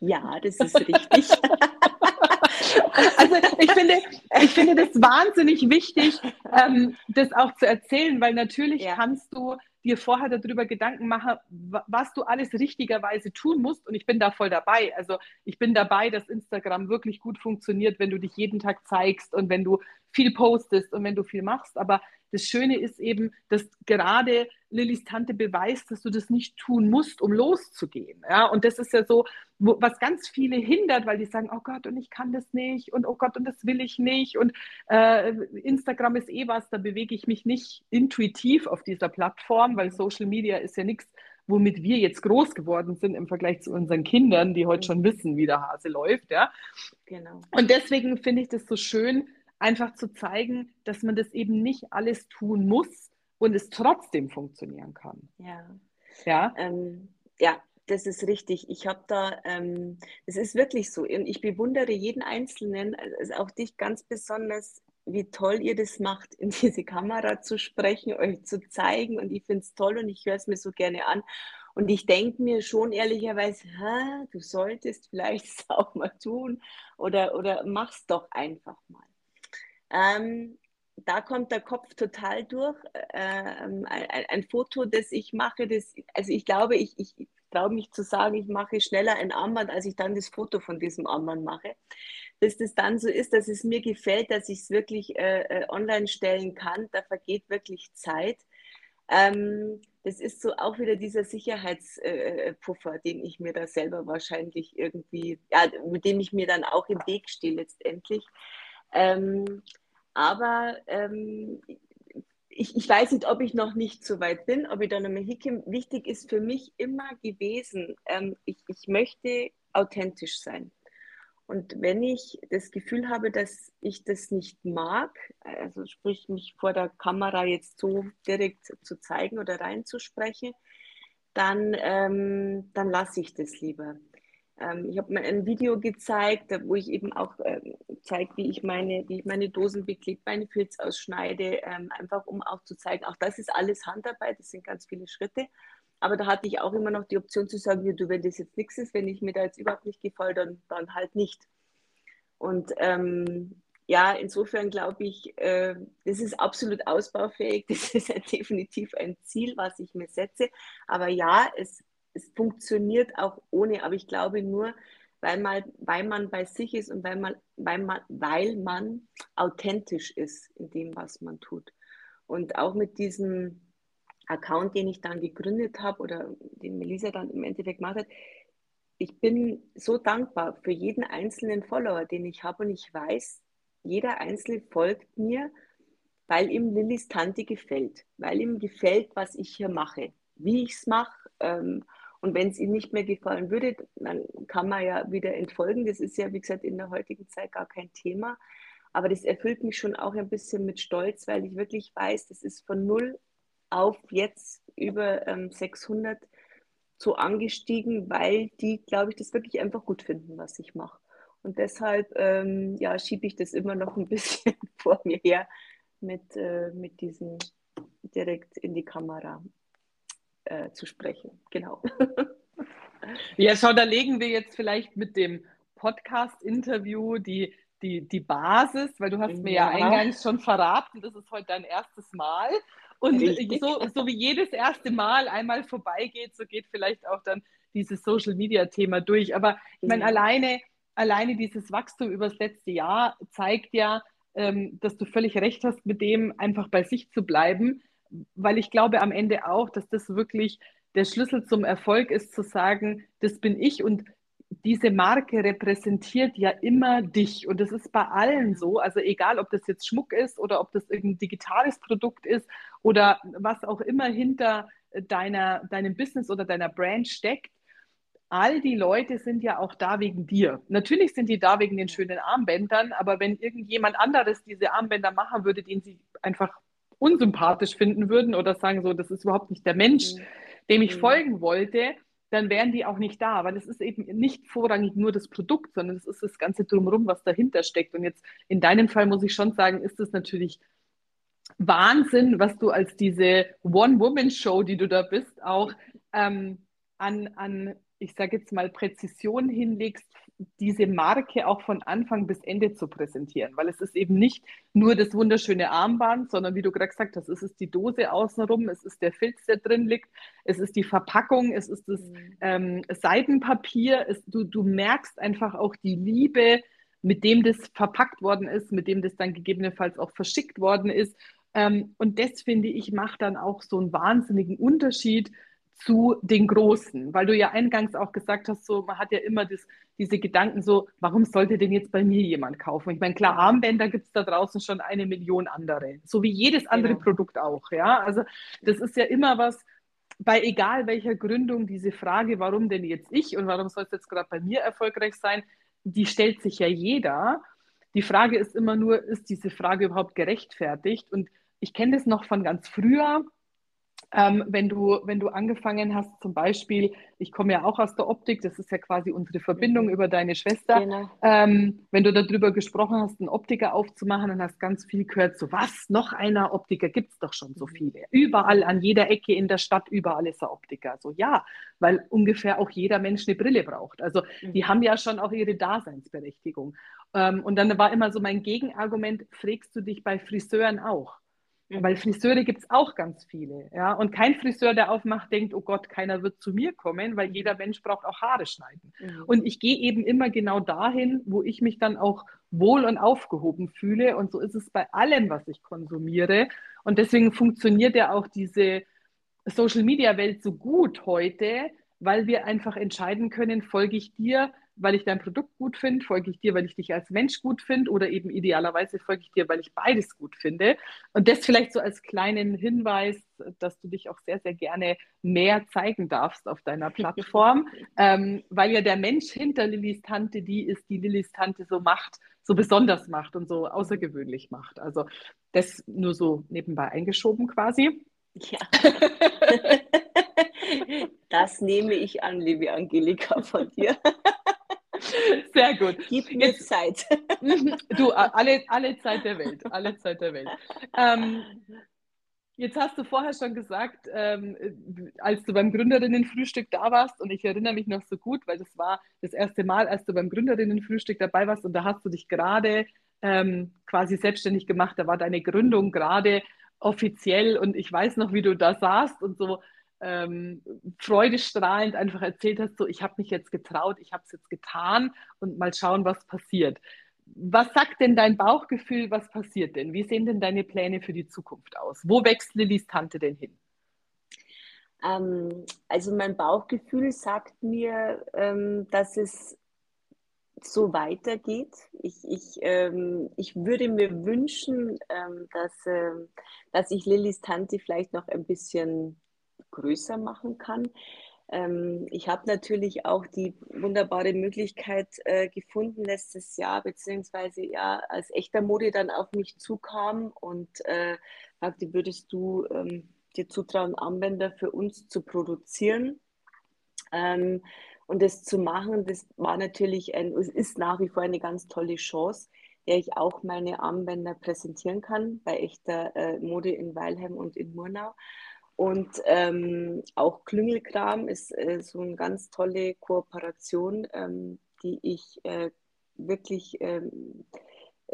Ja, das ist richtig. Also ich finde, ich finde das wahnsinnig wichtig, ähm, das auch zu erzählen, weil natürlich ja. kannst du dir vorher darüber Gedanken machen, was du alles richtigerweise tun musst. Und ich bin da voll dabei. Also ich bin dabei, dass Instagram wirklich gut funktioniert, wenn du dich jeden Tag zeigst und wenn du viel postest und wenn du viel machst. Aber das Schöne ist eben, dass gerade Lillys Tante beweist, dass du das nicht tun musst, um loszugehen. Ja? Und das ist ja so, wo, was ganz viele hindert, weil die sagen, oh Gott, und ich kann das nicht und oh Gott, und das will ich nicht. Und äh, Instagram ist eh was, da bewege ich mich nicht intuitiv auf dieser Plattform, weil Social Media ist ja nichts, womit wir jetzt groß geworden sind im Vergleich zu unseren Kindern, die heute schon wissen, wie der Hase läuft. Ja? Genau. Und deswegen finde ich das so schön, einfach zu zeigen, dass man das eben nicht alles tun muss und es trotzdem funktionieren kann. Ja. Ja. Ähm, ja, das ist richtig. Ich habe da, ähm, es ist wirklich so. Und ich bewundere jeden Einzelnen, also auch dich ganz besonders, wie toll ihr das macht, in diese Kamera zu sprechen, euch zu zeigen. Und ich finde es toll und ich höre es mir so gerne an. Und ich denke mir schon ehrlicherweise, du solltest vielleicht es auch mal tun oder, oder mach's doch einfach mal. Ähm, da kommt der Kopf total durch. Ähm, ein, ein, Foto, das ich mache, das, also ich glaube, ich, ich traue mich zu sagen, ich mache schneller ein Armband, als ich dann das Foto von diesem Armband mache. Dass das dann so ist, dass es mir gefällt, dass ich es wirklich äh, äh, online stellen kann, da vergeht wirklich Zeit. Ähm, das ist so auch wieder dieser Sicherheitspuffer, äh, den ich mir da selber wahrscheinlich irgendwie, ja, mit dem ich mir dann auch im Weg stehe letztendlich. Ähm, aber ähm, ich, ich, weiß nicht, ob ich noch nicht so weit bin, ob ich da nochmal hinkomme. Wichtig ist für mich immer gewesen, ähm, ich, ich möchte authentisch sein. Und wenn ich das Gefühl habe, dass ich das nicht mag, also sprich mich vor der Kamera jetzt so direkt zu zeigen oder reinzusprechen, dann, ähm, dann lasse ich das lieber. Ähm, ich habe mir ein Video gezeigt, wo ich eben auch ähm, zeige, wie ich meine, wie ich meine Dosen beklebe, meine Filz ausschneide, ähm, einfach um auch zu zeigen, auch das ist alles Handarbeit, das sind ganz viele Schritte. Aber da hatte ich auch immer noch die Option zu sagen, ja, du, wenn das jetzt nichts ist, wenn ich mir da jetzt überhaupt nicht gefalle, dann, dann halt nicht. Und ähm, ja, insofern glaube ich, äh, das ist absolut ausbaufähig. Das ist ja definitiv ein Ziel, was ich mir setze. Aber ja, es es funktioniert auch ohne, aber ich glaube nur, weil man, weil man bei sich ist und weil man, weil, man, weil man authentisch ist in dem, was man tut. Und auch mit diesem Account, den ich dann gegründet habe oder den Melissa dann im Endeffekt gemacht hat, ich bin so dankbar für jeden einzelnen Follower, den ich habe und ich weiß, jeder Einzelne folgt mir, weil ihm Lillys Tante gefällt, weil ihm gefällt, was ich hier mache, wie ich es mache ähm, und wenn es Ihnen nicht mehr gefallen würde, dann kann man ja wieder entfolgen. Das ist ja, wie gesagt, in der heutigen Zeit gar kein Thema. Aber das erfüllt mich schon auch ein bisschen mit Stolz, weil ich wirklich weiß, das ist von null auf jetzt über ähm, 600 so angestiegen, weil die, glaube ich, das wirklich einfach gut finden, was ich mache. Und deshalb ähm, ja, schiebe ich das immer noch ein bisschen vor mir her mit, äh, mit diesem direkt in die Kamera äh, zu sprechen. Genau. Ja, schau, da legen wir jetzt vielleicht mit dem Podcast-Interview die, die, die Basis, weil du hast mir ja. ja eingangs schon verraten, das ist heute dein erstes Mal. Und so, so wie jedes erste Mal einmal vorbeigeht, so geht vielleicht auch dann dieses Social-Media-Thema durch. Aber ich meine, ja. alleine, alleine dieses Wachstum über das letzte Jahr zeigt ja, ähm, dass du völlig recht hast, mit dem einfach bei sich zu bleiben weil ich glaube am Ende auch, dass das wirklich der Schlüssel zum Erfolg ist, zu sagen, das bin ich und diese Marke repräsentiert ja immer dich und das ist bei allen so. Also egal, ob das jetzt Schmuck ist oder ob das irgendein digitales Produkt ist oder was auch immer hinter deiner, deinem Business oder deiner Brand steckt, all die Leute sind ja auch da wegen dir. Natürlich sind die da wegen den schönen Armbändern, aber wenn irgendjemand anderes diese Armbänder machen würde, den sie einfach unsympathisch finden würden oder sagen so, das ist überhaupt nicht der Mensch, mhm. dem ich mhm. folgen wollte, dann wären die auch nicht da, weil es ist eben nicht vorrangig nur das Produkt, sondern es ist das ganze drumherum, was dahinter steckt. Und jetzt in deinem Fall muss ich schon sagen, ist es natürlich Wahnsinn, was du als diese One-Woman-Show, die du da bist, auch ähm, an, an ich sage jetzt mal, Präzision hinlegst, diese Marke auch von Anfang bis Ende zu präsentieren. Weil es ist eben nicht nur das wunderschöne Armband, sondern wie du gerade gesagt hast, es ist die Dose außenrum, es ist der Filz, der drin liegt, es ist die Verpackung, es ist das mhm. ähm, Seidenpapier. Es, du, du merkst einfach auch die Liebe, mit dem das verpackt worden ist, mit dem das dann gegebenenfalls auch verschickt worden ist. Ähm, und das, finde ich, macht dann auch so einen wahnsinnigen Unterschied zu den Großen, weil du ja eingangs auch gesagt hast, so man hat ja immer das, diese Gedanken so, warum sollte denn jetzt bei mir jemand kaufen? Ich meine, klar, Armbänder gibt es da draußen schon eine Million andere, so wie jedes andere genau. Produkt auch, ja. Also das ist ja immer was, bei egal welcher Gründung, diese Frage, warum denn jetzt ich und warum soll es jetzt gerade bei mir erfolgreich sein, die stellt sich ja jeder. Die Frage ist immer nur, ist diese Frage überhaupt gerechtfertigt? Und ich kenne das noch von ganz früher ähm, wenn, du, wenn du angefangen hast, zum Beispiel, ich komme ja auch aus der Optik, das ist ja quasi unsere Verbindung mhm. über deine Schwester, genau. ähm, wenn du darüber gesprochen hast, einen Optiker aufzumachen, dann hast ganz viel gehört, so was, noch einer Optiker, gibt es doch schon so mhm. viele. Überall, an jeder Ecke in der Stadt, überall ist ein Optiker. So ja, weil ungefähr auch jeder Mensch eine Brille braucht. Also die mhm. haben ja schon auch ihre Daseinsberechtigung. Ähm, und dann war immer so mein Gegenargument, fragst du dich bei Friseuren auch? Weil Friseure gibt es auch ganz viele. Ja? Und kein Friseur, der aufmacht, denkt, oh Gott, keiner wird zu mir kommen, weil jeder Mensch braucht auch Haare schneiden. Mhm. Und ich gehe eben immer genau dahin, wo ich mich dann auch wohl und aufgehoben fühle. Und so ist es bei allem, was ich konsumiere. Und deswegen funktioniert ja auch diese Social-Media-Welt so gut heute, weil wir einfach entscheiden können, folge ich dir, weil ich dein Produkt gut finde, folge ich dir, weil ich dich als Mensch gut finde oder eben idealerweise folge ich dir, weil ich beides gut finde. Und das vielleicht so als kleinen Hinweis, dass du dich auch sehr, sehr gerne mehr zeigen darfst auf deiner Plattform, ähm, weil ja der Mensch hinter Lillys Tante die ist, die Lillys Tante so macht, so besonders macht und so außergewöhnlich macht. Also das nur so nebenbei eingeschoben quasi. Ja. Das nehme ich an, liebe Angelika, von dir. Sehr gut. Gib mir Jetzt, Zeit. Du, alle, alle Zeit der Welt. Alle Zeit der Welt. Ähm, jetzt hast du vorher schon gesagt, ähm, als du beim Gründerinnenfrühstück da warst, und ich erinnere mich noch so gut, weil das war das erste Mal, als du beim Gründerinnenfrühstück dabei warst, und da hast du dich gerade ähm, quasi selbstständig gemacht. Da war deine Gründung gerade offiziell, und ich weiß noch, wie du da saßt und so ähm, freudestrahlend einfach erzählt hast, so ich habe mich jetzt getraut, ich habe es jetzt getan und mal schauen, was passiert. Was sagt denn dein Bauchgefühl, was passiert denn? Wie sehen denn deine Pläne für die Zukunft aus? Wo wächst Lillys Tante denn hin? Ähm, also mein Bauchgefühl sagt mir, ähm, dass es so weitergeht. Ich, ich, ähm, ich würde mir wünschen, ähm, dass, ähm, dass ich Lillys Tante vielleicht noch ein bisschen größer machen kann. Ähm, ich habe natürlich auch die wunderbare Möglichkeit äh, gefunden letztes Jahr, beziehungsweise ja, als echter Mode dann auf mich zukam und äh, sagte, würdest du ähm, dir zutrauen, Armbänder für uns zu produzieren? Ähm, und das zu machen, das war natürlich ein, ist nach wie vor eine ganz tolle Chance, der ich auch meine Armbänder präsentieren kann bei echter äh, Mode in Weilheim und in Murnau. Und ähm, auch Klüngelkram ist äh, so eine ganz tolle Kooperation, ähm, die ich äh, wirklich, ähm,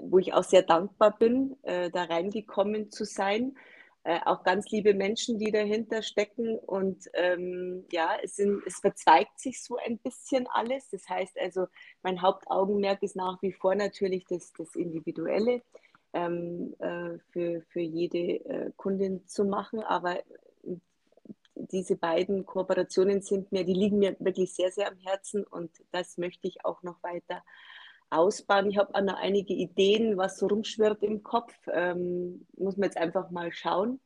wo ich auch sehr dankbar bin, äh, da reingekommen zu sein. Äh, auch ganz liebe Menschen, die dahinter stecken. Und ähm, ja, es, sind, es verzweigt sich so ein bisschen alles. Das heißt also, mein Hauptaugenmerk ist nach wie vor natürlich das, das Individuelle. Ähm, äh, für, für jede äh, Kundin zu machen. Aber diese beiden Kooperationen sind mir, die liegen mir wirklich sehr, sehr am Herzen und das möchte ich auch noch weiter ausbauen. Ich habe auch noch einige Ideen, was so rumschwirrt im Kopf. Ähm, muss man jetzt einfach mal schauen.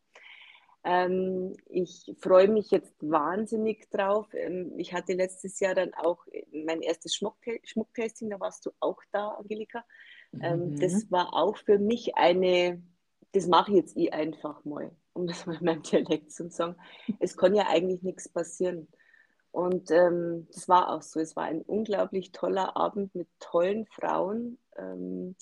Ähm, ich freue mich jetzt wahnsinnig drauf. Ähm, ich hatte letztes Jahr dann auch mein erstes Schmucktasting, da warst du auch da, Angelika. Ähm, mhm. Das war auch für mich eine, das mache ich jetzt eh einfach mal, um das mal in meinem Dialekt zu sagen. Es kann ja eigentlich nichts passieren. Und ähm, das war auch so. Es war ein unglaublich toller Abend mit tollen Frauen. Ähm,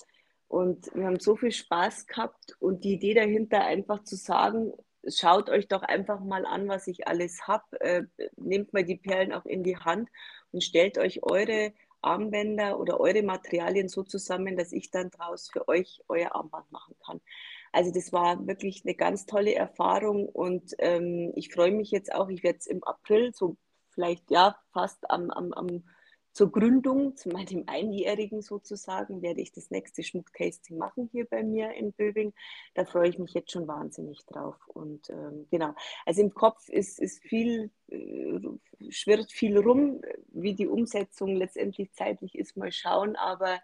und wir haben so viel Spaß gehabt. Und die Idee dahinter, einfach zu sagen, schaut euch doch einfach mal an, was ich alles habe. Äh, nehmt mal die Perlen auch in die Hand und stellt euch eure Armbänder oder eure Materialien so zusammen, dass ich dann draus für euch euer Armband machen kann. Also das war wirklich eine ganz tolle Erfahrung und ähm, ich freue mich jetzt auch, ich werde es im April, so vielleicht ja fast am, am, am zur Gründung, zu meinem Einjährigen sozusagen, werde ich das nächste Schmucktasting machen hier bei mir in Böbing. Da freue ich mich jetzt schon wahnsinnig drauf. Und ähm, genau, also im Kopf ist, ist viel, äh, schwirrt viel rum, wie die Umsetzung letztendlich zeitlich ist, mal schauen. Aber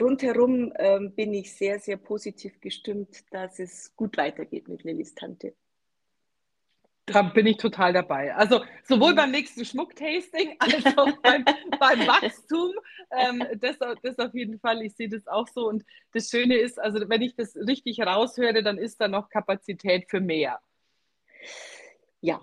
rundherum ähm, bin ich sehr, sehr positiv gestimmt, dass es gut weitergeht mit Lillys Tante. Da bin ich total dabei. Also sowohl mhm. beim nächsten Schmucktasting als auch beim, beim Wachstum. Ähm, das, das auf jeden Fall, ich sehe das auch so. Und das Schöne ist, also wenn ich das richtig raushöre, dann ist da noch Kapazität für mehr. Ja.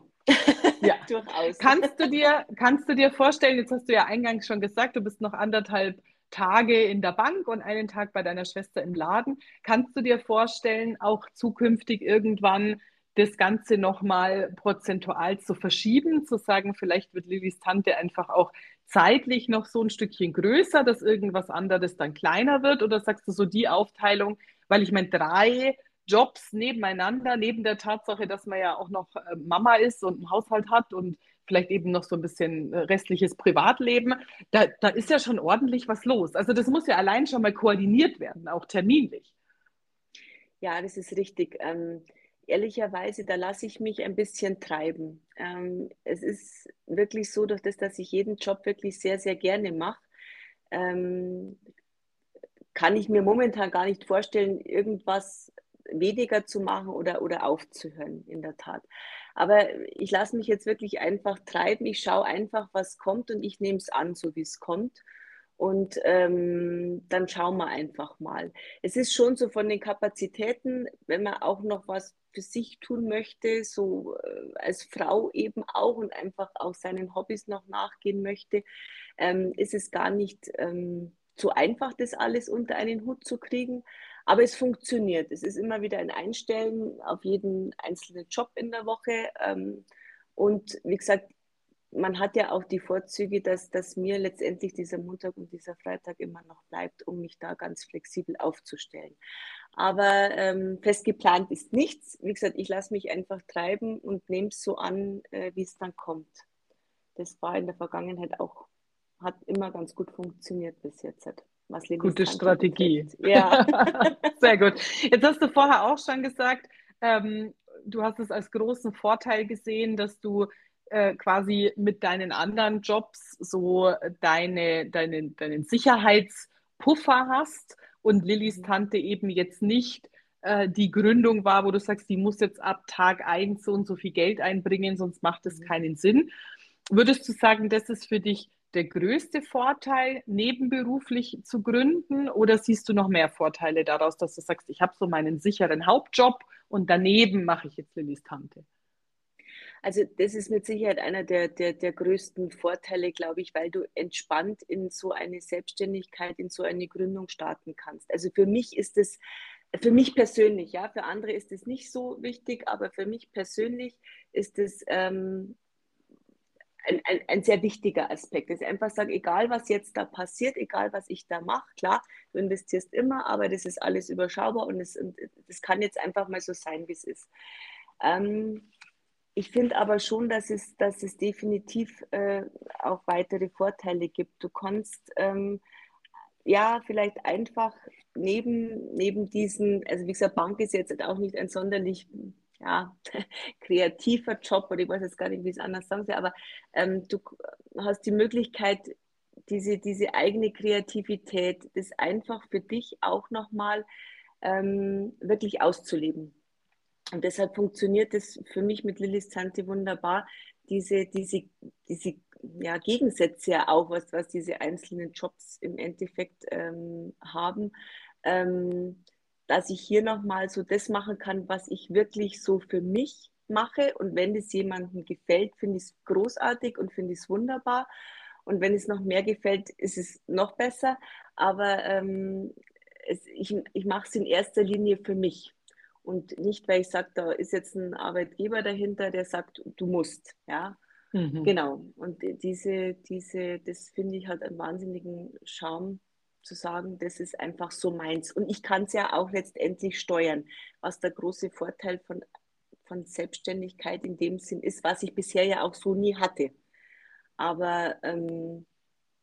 ja, durchaus. Kannst du, dir, kannst du dir vorstellen, jetzt hast du ja eingangs schon gesagt, du bist noch anderthalb Tage in der Bank und einen Tag bei deiner Schwester im Laden. Kannst du dir vorstellen, auch zukünftig irgendwann das Ganze nochmal prozentual zu verschieben, zu sagen, vielleicht wird Lillys Tante einfach auch zeitlich noch so ein Stückchen größer, dass irgendwas anderes dann kleiner wird? Oder sagst du so die Aufteilung, weil ich meine, drei Jobs nebeneinander, neben der Tatsache, dass man ja auch noch äh, Mama ist und einen Haushalt hat und vielleicht eben noch so ein bisschen äh, restliches Privatleben, da, da ist ja schon ordentlich was los. Also das muss ja allein schon mal koordiniert werden, auch terminlich. Ja, das ist richtig. Ähm, ehrlicherweise, da lasse ich mich ein bisschen treiben. Ähm, es ist wirklich so, durch das, dass ich jeden Job wirklich sehr, sehr gerne mache, ähm, kann ich mir momentan gar nicht vorstellen, irgendwas weniger zu machen oder, oder aufzuhören, in der Tat. Aber ich lasse mich jetzt wirklich einfach treiben. Ich schaue einfach, was kommt und ich nehme es an, so wie es kommt. Und ähm, dann schauen wir einfach mal. Es ist schon so von den Kapazitäten, wenn man auch noch was für sich tun möchte, so äh, als Frau eben auch und einfach auch seinen Hobbys noch nachgehen möchte, ähm, ist es gar nicht ähm, so einfach, das alles unter einen Hut zu kriegen. Aber es funktioniert. Es ist immer wieder ein Einstellen auf jeden einzelnen Job in der Woche. Ähm, und wie gesagt, man hat ja auch die Vorzüge, dass, dass mir letztendlich dieser Montag und dieser Freitag immer noch bleibt, um mich da ganz flexibel aufzustellen. Aber ähm, fest geplant ist nichts. Wie gesagt, ich lasse mich einfach treiben und nehme es so an, äh, wie es dann kommt. Das war in der Vergangenheit auch, hat immer ganz gut funktioniert bis jetzt. Was Gute Strategie. Betrifft. Ja. Sehr gut. Jetzt hast du vorher auch schon gesagt, ähm, du hast es als großen Vorteil gesehen, dass du äh, quasi mit deinen anderen Jobs so deine, deine, deinen Sicherheitspuffer hast und Lillys mhm. Tante eben jetzt nicht äh, die Gründung war, wo du sagst, die muss jetzt ab Tag 1 so und so viel Geld einbringen, sonst macht es mhm. keinen Sinn. Würdest du sagen, das ist für dich der größte Vorteil, nebenberuflich zu gründen? Oder siehst du noch mehr Vorteile daraus, dass du sagst, ich habe so meinen sicheren Hauptjob und daneben mache ich jetzt Lillys Tante? Also das ist mit Sicherheit einer der, der, der größten Vorteile, glaube ich, weil du entspannt in so eine Selbstständigkeit, in so eine Gründung starten kannst. Also für mich ist es, für mich persönlich, ja, für andere ist es nicht so wichtig, aber für mich persönlich ist es ähm, ein, ein, ein, sehr wichtiger Aspekt. Ich einfach sage, egal was jetzt da passiert, egal was ich da mache, klar, du investierst immer, aber das ist alles überschaubar und es das kann jetzt einfach mal so sein, wie es ist. Ähm, ich finde aber schon, dass es, dass es definitiv äh, auch weitere Vorteile gibt. Du kannst ähm, ja vielleicht einfach neben, neben diesen, also wie gesagt, Bank ist jetzt auch nicht ein sonderlich ja, kreativer Job oder ich weiß jetzt gar nicht, wie es anders sagen soll, aber ähm, du hast die Möglichkeit, diese, diese eigene Kreativität, das einfach für dich auch nochmal ähm, wirklich auszuleben. Und deshalb funktioniert es für mich mit Lillis Tante wunderbar, diese, diese, diese ja, Gegensätze ja auch, was, was diese einzelnen Jobs im Endeffekt ähm, haben, ähm, dass ich hier nochmal so das machen kann, was ich wirklich so für mich mache. Und wenn es jemandem gefällt, finde ich es großartig und finde ich es wunderbar. Und wenn es noch mehr gefällt, ist es noch besser. Aber ähm, es, ich, ich mache es in erster Linie für mich. Und nicht, weil ich sage, da ist jetzt ein Arbeitgeber dahinter, der sagt, du musst. Ja, mhm. genau. Und diese, diese, das finde ich halt einen wahnsinnigen Charme zu sagen, das ist einfach so meins. Und ich kann es ja auch letztendlich steuern, was der große Vorteil von, von Selbstständigkeit in dem Sinn ist, was ich bisher ja auch so nie hatte. Aber ähm,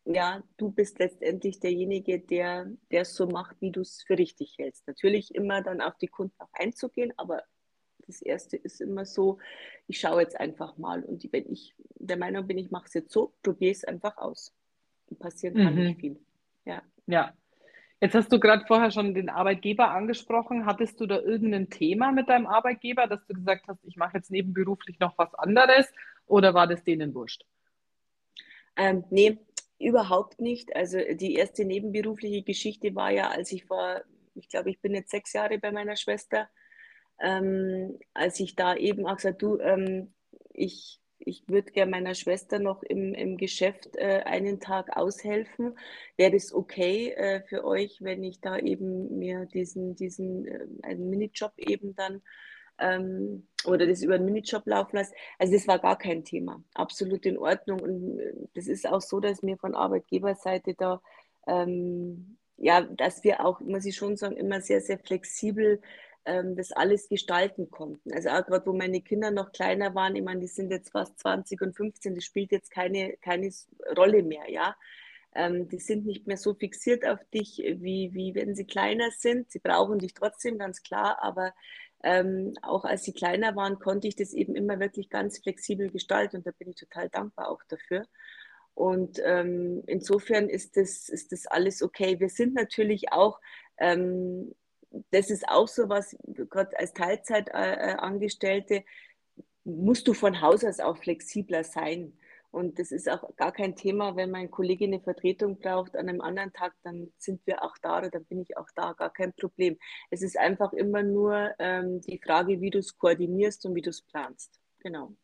ja, du bist letztendlich derjenige, der es so macht, wie du es für richtig hältst. Natürlich immer dann auf die Kunden auch einzugehen, aber das Erste ist immer so, ich schaue jetzt einfach mal und wenn ich der Meinung bin, ich mache es jetzt so, probiere es einfach aus. Und passieren kann mhm. nicht viel. Ja. Ja. Jetzt hast du gerade vorher schon den Arbeitgeber angesprochen. Hattest du da irgendein Thema mit deinem Arbeitgeber, dass du gesagt hast, ich mache jetzt nebenberuflich noch was anderes oder war das denen wurscht? Ähm, nee, überhaupt nicht. Also die erste nebenberufliche Geschichte war ja, als ich war, ich glaube, ich bin jetzt sechs Jahre bei meiner Schwester, ähm, als ich da eben auch gesagt, du, ähm, ich, ich würde gerne meiner Schwester noch im, im Geschäft äh, einen Tag aushelfen. Wäre das okay äh, für euch, wenn ich da eben mir diesen, diesen äh, einen Minijob eben dann ähm, oder das über einen Minijob laufen lässt. Also das war gar kein Thema. Absolut in Ordnung. Und äh, das ist auch so, dass mir von Arbeitgeberseite da, ähm, ja, dass wir auch, muss ich schon sagen, immer sehr, sehr flexibel ähm, das alles gestalten konnten. Also auch gerade, wo meine Kinder noch kleiner waren, ich meine, die sind jetzt fast 20 und 15, das spielt jetzt keine, keine Rolle mehr, ja. Ähm, die sind nicht mehr so fixiert auf dich, wie, wie wenn sie kleiner sind. Sie brauchen dich trotzdem, ganz klar, aber ähm, auch als sie kleiner waren, konnte ich das eben immer wirklich ganz flexibel gestalten und da bin ich total dankbar auch dafür. Und ähm, insofern ist das, ist das alles okay. Wir sind natürlich auch, ähm, das ist auch so was, gerade als Teilzeitangestellte, äh, musst du von Haus aus auch flexibler sein. Und das ist auch gar kein Thema, wenn mein Kollege eine Vertretung braucht an einem anderen Tag, dann sind wir auch da oder dann bin ich auch da, gar kein Problem. Es ist einfach immer nur ähm, die Frage, wie du es koordinierst und wie du es planst. Genau.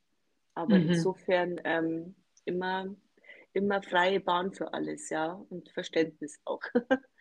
Aber mhm. insofern ähm, immer, immer freie Bahn für alles, ja, und Verständnis auch.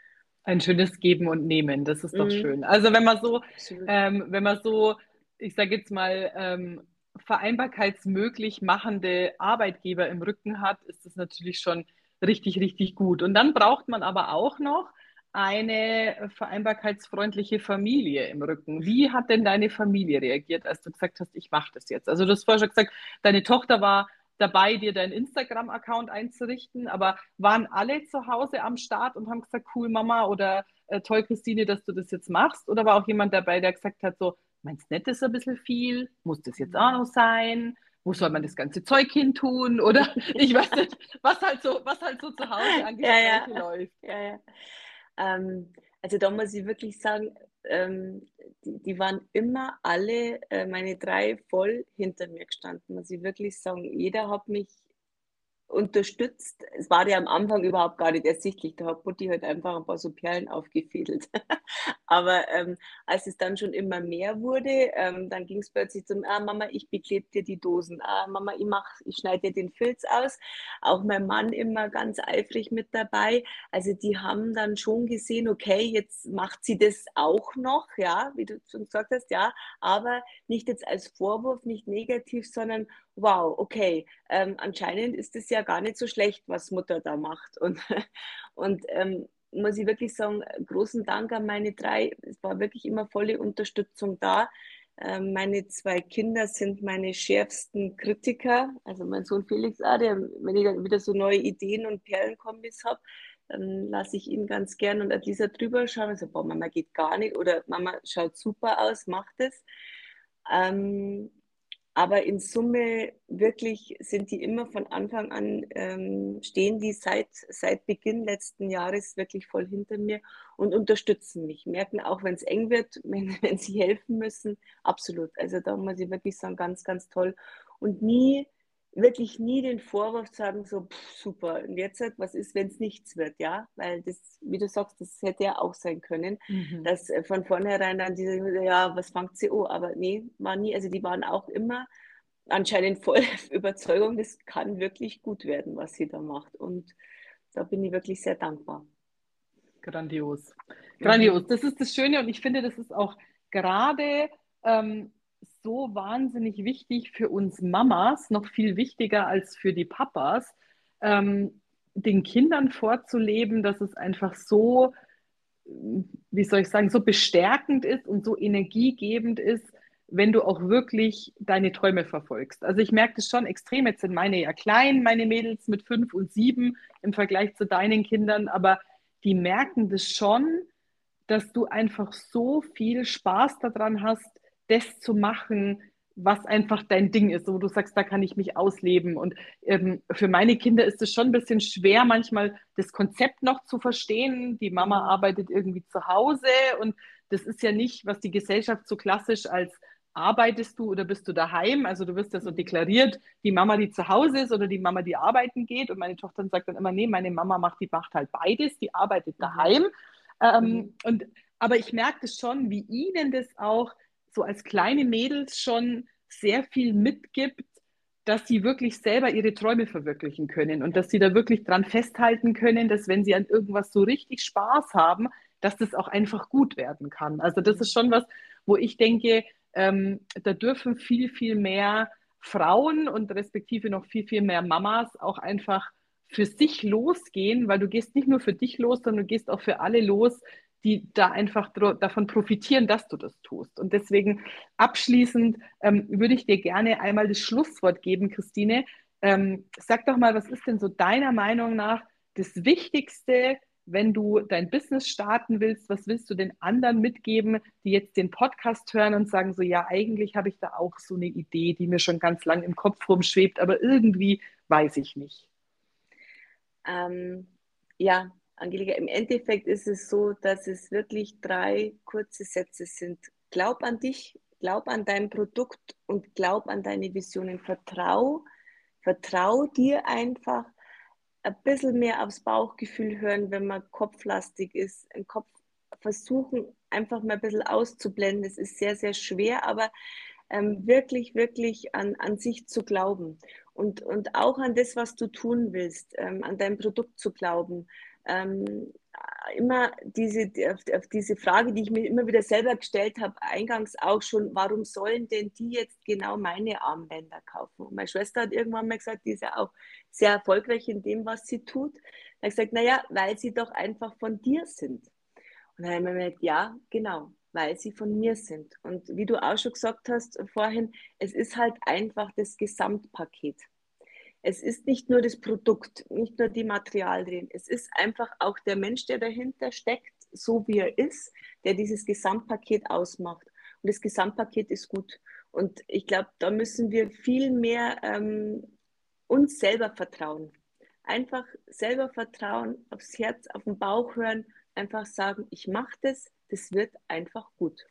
Ein schönes Geben und Nehmen, das ist doch mhm. schön. Also wenn man so, ähm, wenn man so, ich sage jetzt mal, ähm, vereinbarkeitsmöglich machende Arbeitgeber im Rücken hat, ist das natürlich schon richtig, richtig gut. Und dann braucht man aber auch noch eine vereinbarkeitsfreundliche Familie im Rücken. Wie hat denn deine Familie reagiert, als du gesagt hast, ich mache das jetzt? Also du hast vorher schon gesagt, deine Tochter war dabei, dir deinen Instagram-Account einzurichten, aber waren alle zu Hause am Start und haben gesagt, cool Mama oder äh, toll Christine, dass du das jetzt machst? Oder war auch jemand dabei, der gesagt hat, so, meinst du nicht, das ist ein bisschen viel? Muss das jetzt auch noch sein? Wo soll man das ganze Zeug hin tun? Oder ich weiß nicht, was halt so, was halt so zu Hause an ja, ja. läuft. Ja, ja. Ähm, also da muss ich wirklich sagen, ähm, die, die, waren immer alle, äh, meine drei, voll hinter mir gestanden. Muss ich wirklich sagen, jeder hat mich unterstützt. Es war ja am Anfang überhaupt gar nicht ersichtlich. Da hat Mutti halt einfach ein paar so Perlen aufgefädelt. Aber ähm, als es dann schon immer mehr wurde, ähm, dann ging es plötzlich zum, ah Mama, ich beklebe dir die Dosen. Ah Mama, ich ich schneide dir den Filz aus. Auch mein Mann immer ganz eifrig mit dabei. Also die haben dann schon gesehen, okay, jetzt macht sie das auch noch, ja, wie du schon gesagt hast, ja, aber nicht jetzt als Vorwurf, nicht negativ, sondern wow, okay, ähm, anscheinend ist es ja gar nicht so schlecht, was Mutter da macht. Und, und ähm, muss ich wirklich sagen, großen Dank an meine drei. Es war wirklich immer volle Unterstützung da. Ähm, meine zwei Kinder sind meine schärfsten Kritiker. Also mein Sohn Felix auch, der, wenn ich dann wieder so neue Ideen und Perlenkombis habe, dann lasse ich ihn ganz gern und Lisa drüber schauen und sage, boah, Mama geht gar nicht oder Mama schaut super aus, macht es. Ähm, aber in Summe wirklich sind die immer von Anfang an, ähm, stehen die seit, seit Beginn letzten Jahres wirklich voll hinter mir und unterstützen mich. Merken auch, wenn es eng wird, wenn, wenn sie helfen müssen, absolut. Also da muss ich wirklich sagen, ganz, ganz toll. Und nie, wirklich nie den Vorwurf zu haben, so pff, super, und jetzt, was ist, wenn es nichts wird, ja? Weil das, wie du sagst, das hätte ja auch sein können, mhm. dass äh, von vornherein dann diese, ja, was fängt sie an? Aber nee, war nie, also die waren auch immer anscheinend voll Überzeugung, das kann wirklich gut werden, was sie da macht. Und da bin ich wirklich sehr dankbar. Grandios. Grandios. Das ist das Schöne und ich finde, das ist auch gerade ähm, so wahnsinnig wichtig für uns Mamas, noch viel wichtiger als für die Papas, ähm, den Kindern vorzuleben, dass es einfach so, wie soll ich sagen, so bestärkend ist und so energiegebend ist, wenn du auch wirklich deine Träume verfolgst. Also ich merke das schon extrem. Jetzt sind meine ja klein, meine Mädels mit fünf und sieben im Vergleich zu deinen Kindern, aber die merken das schon, dass du einfach so viel Spaß daran hast, das zu machen, was einfach dein Ding ist, wo du sagst, da kann ich mich ausleben. Und ähm, für meine Kinder ist es schon ein bisschen schwer, manchmal das Konzept noch zu verstehen. Die Mama arbeitet irgendwie zu Hause und das ist ja nicht, was die Gesellschaft so klassisch als arbeitest du oder bist du daheim? Also du wirst ja so deklariert, die Mama, die zu Hause ist oder die Mama, die arbeiten geht. Und meine Tochter sagt dann immer, nee, meine Mama macht, die macht halt beides, die arbeitet mhm. daheim. Ähm, mhm. und, aber ich merke das schon, wie ihnen das auch so als kleine Mädels schon sehr viel mitgibt, dass sie wirklich selber ihre Träume verwirklichen können und dass sie da wirklich dran festhalten können, dass wenn sie an irgendwas so richtig Spaß haben, dass das auch einfach gut werden kann. Also das ist schon was, wo ich denke, ähm, da dürfen viel, viel mehr Frauen und respektive noch viel, viel mehr Mamas auch einfach für sich losgehen, weil du gehst nicht nur für dich los, sondern du gehst auch für alle los, die da einfach davon profitieren, dass du das tust. Und deswegen abschließend ähm, würde ich dir gerne einmal das Schlusswort geben, Christine. Ähm, sag doch mal, was ist denn so deiner Meinung nach das Wichtigste, wenn du dein Business starten willst, was willst du den anderen mitgeben, die jetzt den Podcast hören und sagen so, ja, eigentlich habe ich da auch so eine Idee, die mir schon ganz lang im Kopf rumschwebt, aber irgendwie weiß ich nicht. Ähm, ja, Angelika, im Endeffekt ist es so, dass es wirklich drei kurze Sätze sind. Glaub an dich, glaub an dein Produkt und glaub an deine Visionen. Vertrau, vertrau dir einfach ein bisschen mehr aufs Bauchgefühl hören, wenn man kopflastig ist. Im Kopf versuchen, einfach mal ein bisschen auszublenden. Das ist sehr, sehr schwer, aber ähm, wirklich, wirklich an, an sich zu glauben und, und auch an das, was du tun willst, ähm, an dein Produkt zu glauben. Ähm, immer diese, auf, auf, diese Frage, die ich mir immer wieder selber gestellt habe, eingangs auch schon, warum sollen denn die jetzt genau meine Armbänder kaufen? Und meine Schwester hat irgendwann mal gesagt, die ist ja auch sehr erfolgreich in dem, was sie tut. Da ich gesagt, naja, weil sie doch einfach von dir sind. Und dann habe ich mir gedacht, ja, genau, weil sie von mir sind. Und wie du auch schon gesagt hast vorhin, es ist halt einfach das Gesamtpaket. Es ist nicht nur das Produkt, nicht nur die Materialien, es ist einfach auch der Mensch, der dahinter steckt, so wie er ist, der dieses Gesamtpaket ausmacht. Und das Gesamtpaket ist gut. Und ich glaube, da müssen wir viel mehr ähm, uns selber vertrauen. Einfach selber vertrauen, aufs Herz, auf den Bauch hören, einfach sagen, ich mache das, das wird einfach gut.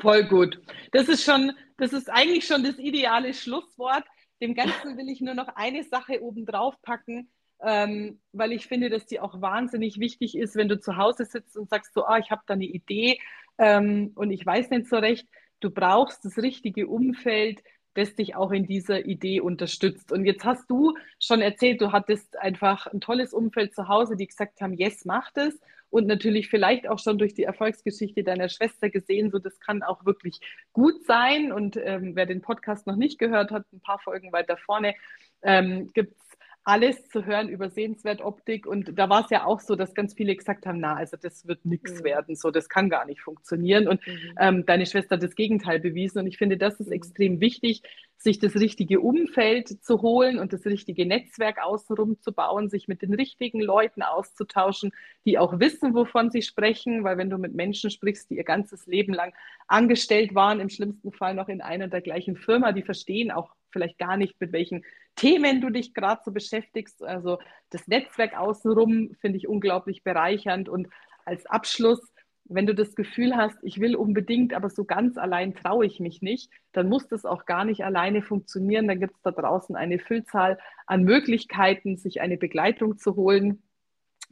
Voll gut. Das ist schon, das ist eigentlich schon das ideale Schlusswort. Dem Ganzen will ich nur noch eine Sache obendrauf packen, ähm, weil ich finde, dass die auch wahnsinnig wichtig ist, wenn du zu Hause sitzt und sagst so, ah, ich habe da eine Idee ähm, und ich weiß nicht so recht. Du brauchst das richtige Umfeld, das dich auch in dieser Idee unterstützt. Und jetzt hast du schon erzählt, du hattest einfach ein tolles Umfeld zu Hause, die gesagt haben, yes, mach das und natürlich vielleicht auch schon durch die Erfolgsgeschichte deiner Schwester gesehen, so das kann auch wirklich gut sein. Und ähm, wer den Podcast noch nicht gehört hat, ein paar Folgen weiter vorne, ähm, gibt es alles zu hören über Sehenswertoptik. Und da war es ja auch so, dass ganz viele gesagt haben, na, also das wird nichts mhm. werden, so, das kann gar nicht funktionieren. Und mhm. ähm, deine Schwester hat das Gegenteil bewiesen. Und ich finde, das ist mhm. extrem wichtig, sich das richtige Umfeld zu holen und das richtige Netzwerk außenrum zu bauen, sich mit den richtigen Leuten auszutauschen, die auch wissen, wovon sie sprechen. Weil wenn du mit Menschen sprichst, die ihr ganzes Leben lang angestellt waren, im schlimmsten Fall noch in einer der gleichen Firma, die verstehen auch vielleicht gar nicht, mit welchen Themen du dich gerade so beschäftigst. Also das Netzwerk außenrum finde ich unglaublich bereichernd. Und als Abschluss, wenn du das Gefühl hast, ich will unbedingt, aber so ganz allein traue ich mich nicht, dann muss das auch gar nicht alleine funktionieren. Dann gibt es da draußen eine Füllzahl an Möglichkeiten, sich eine Begleitung zu holen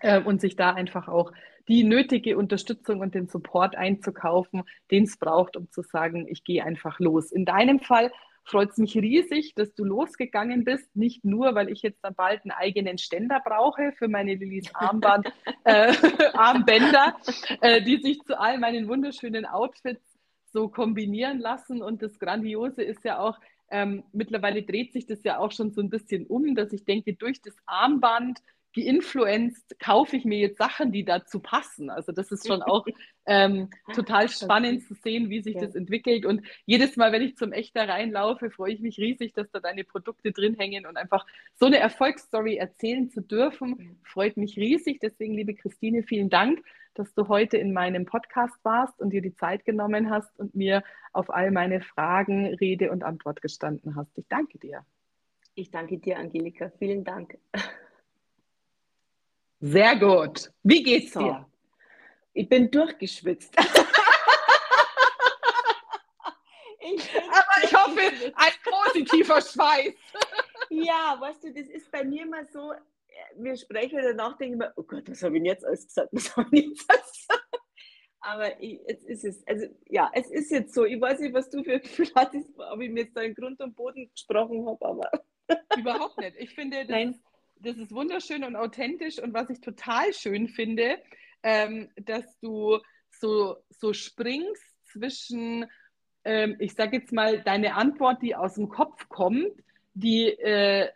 äh, und sich da einfach auch die nötige Unterstützung und den Support einzukaufen, den es braucht, um zu sagen, ich gehe einfach los. In deinem Fall freut es mich riesig, dass du losgegangen bist. Nicht nur, weil ich jetzt dann bald einen eigenen Ständer brauche für meine Lillys Armband, äh, Armbänder, äh, die sich zu all meinen wunderschönen Outfits so kombinieren lassen. Und das Grandiose ist ja auch, ähm, mittlerweile dreht sich das ja auch schon so ein bisschen um, dass ich denke, durch das Armband geinfluenced, kaufe ich mir jetzt Sachen, die dazu passen. Also das ist schon auch ähm, total spannend zu sehen, wie sich ja. das entwickelt. Und jedes Mal, wenn ich zum Echter reinlaufe, freue ich mich riesig, dass da deine Produkte drin hängen und einfach so eine Erfolgsstory erzählen zu dürfen, freut mich riesig. Deswegen, liebe Christine, vielen Dank, dass du heute in meinem Podcast warst und dir die Zeit genommen hast und mir auf all meine Fragen Rede und Antwort gestanden hast. Ich danke dir. Ich danke dir, Angelika. Vielen Dank. Sehr gut. Wie geht's so. dir? Ich bin durchgeschwitzt. ich bin Aber ich hoffe, ein positiver Schweiß. ja, weißt du, das ist bei mir immer so, äh, wir sprechen danach, denken wir, oh Gott, was habe ich jetzt alles gesagt? Was habe ich jetzt alles gesagt? Aber ich, jetzt ist es, also ja, es ist jetzt so. Ich weiß nicht, was du für ein Gefühl hattest, ob ich mir jetzt da in Grund und Boden gesprochen habe, aber. Überhaupt nicht. Ich finde, das Nein das ist wunderschön und authentisch und was ich total schön finde, ähm, dass du so, so springst zwischen, ähm, ich sage jetzt mal, deine Antwort, die aus dem Kopf kommt, die äh,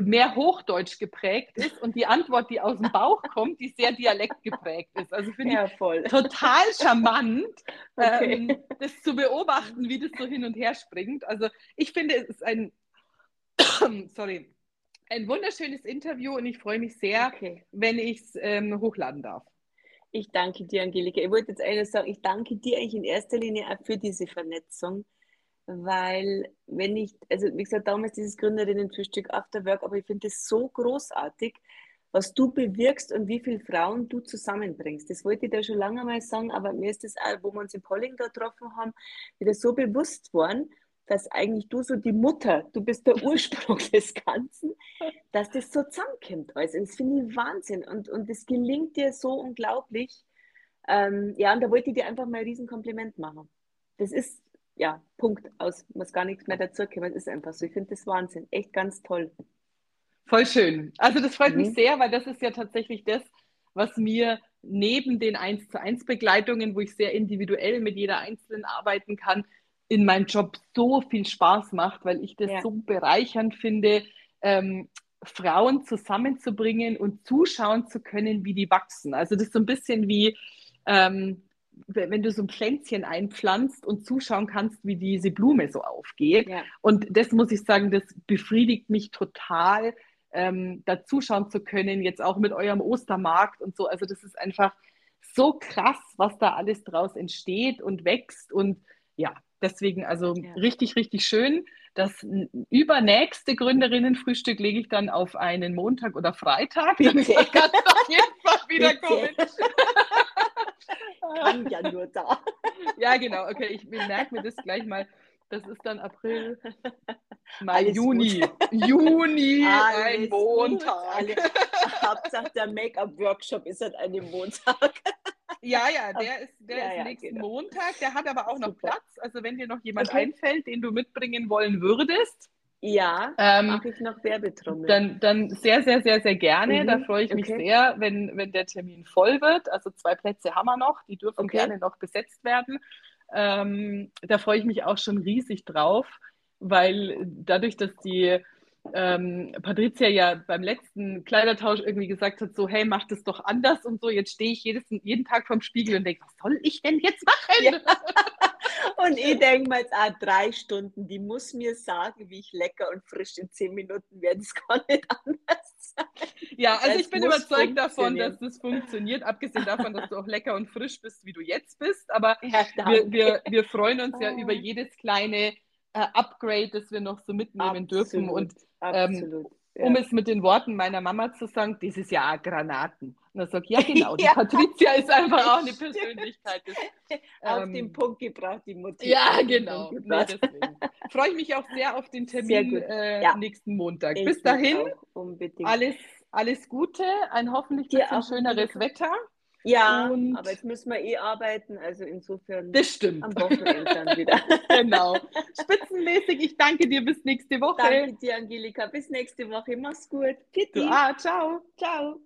mehr Hochdeutsch geprägt ist und die Antwort, die aus dem Bauch kommt, die sehr dialektgeprägt ist. Also finde ja, ich total charmant, okay. ähm, das zu beobachten, wie das so hin und her springt. Also ich finde, es ist ein, sorry, ein wunderschönes Interview und ich freue mich sehr, okay. wenn ich es ähm, hochladen darf. Ich danke dir, Angelika. Ich wollte jetzt eines sagen, ich danke dir eigentlich in erster Linie auch für diese Vernetzung, weil wenn ich, also wie gesagt, damals dieses Gründerinnen-Frühstück After Work, aber ich finde es so großartig, was du bewirkst und wie viele Frauen du zusammenbringst. Das wollte ich da schon lange mal sagen, aber mir ist das auch, wo wir uns in Polling da getroffen haben, wieder so bewusst worden, dass eigentlich du so die Mutter, du bist der Ursprung des Ganzen, dass das so zusammenkommt. Also das finde ich Wahnsinn und, und das gelingt dir so unglaublich. Ähm, ja, und da wollte ich dir einfach mal ein Riesenkompliment machen. Das ist, ja, Punkt aus, muss gar nichts mehr dazu kommen, ist einfach so. Ich finde das Wahnsinn, echt ganz toll. Voll schön. Also das freut mhm. mich sehr, weil das ist ja tatsächlich das, was mir neben den 1 zu 1 Begleitungen, wo ich sehr individuell mit jeder Einzelnen arbeiten kann, in meinem Job so viel Spaß macht, weil ich das ja. so bereichernd finde, ähm, Frauen zusammenzubringen und zuschauen zu können, wie die wachsen. Also das ist so ein bisschen wie, ähm, wenn du so ein Pflänzchen einpflanzt und zuschauen kannst, wie diese Blume so aufgeht. Ja. Und das muss ich sagen, das befriedigt mich total, ähm, da zuschauen zu können, jetzt auch mit eurem Ostermarkt und so. Also das ist einfach so krass, was da alles draus entsteht und wächst und ja, Deswegen also ja. richtig, richtig schön. Das übernächste Gründerinnenfrühstück lege ich dann auf einen Montag oder Freitag. Dann kann es auf jeden Fall wiederkommen. Kann ja nur da. Ja, genau. Okay, ich merke mir das gleich mal. Das ist dann April, Mai, Alles Juni. Gut. Juni, Alles ein Montag. Hauptsache der Make-up-Workshop ist halt an dem Montag. Ja, ja, der ist, der ja, ist nächsten genau. Montag. Der hat aber auch Super. noch Platz. Also wenn dir noch jemand okay. einfällt, den du mitbringen wollen würdest. Ja, ähm, mache ich noch Werbetrommel. Dann, dann sehr, sehr, sehr, sehr gerne. Mhm. Da freue ich mich okay. sehr, wenn, wenn der Termin voll wird. Also zwei Plätze haben wir noch, die dürfen okay. gerne noch besetzt werden. Ähm, da freue ich mich auch schon riesig drauf, weil dadurch, dass die ähm, Patricia ja beim letzten Kleidertausch irgendwie gesagt hat, so, hey, mach das doch anders und so. Jetzt stehe ich jedes, jeden Tag vorm Spiegel und denke, was soll ich denn jetzt machen? Ja. Und ich denke mal jetzt auch drei Stunden, die muss mir sagen, wie ich lecker und frisch in zehn Minuten werde es gar nicht anders sein. Ja, also das ich bin überzeugt davon, dass das funktioniert, abgesehen davon, dass du auch lecker und frisch bist, wie du jetzt bist. Aber ja, wir, wir, wir freuen uns ja über jedes kleine äh, Upgrade, das wir noch so mitnehmen absolut, dürfen. Und ähm, ja. um es mit den Worten meiner Mama zu sagen, das ist ja auch Granaten. Und dann sage ich, ja genau, die ja. Patricia ist einfach auch eine Persönlichkeit. Das, auf ähm, den Punkt gebracht, die Mutter. Ja, genau. Nee, Freue ich mich auch sehr auf den Termin äh, ja. nächsten Montag. Ich Bis dahin, alles, alles Gute, ein hoffentlich ein schöneres Wetter. Ja, und aber jetzt müssen wir eh arbeiten, also insofern das stimmt. am Wochenende dann wieder. genau. Spitzenmäßig, ich danke dir, bis nächste Woche. Danke dir, Angelika, bis nächste Woche, mach's gut. Du, ah, ciao. Ciao.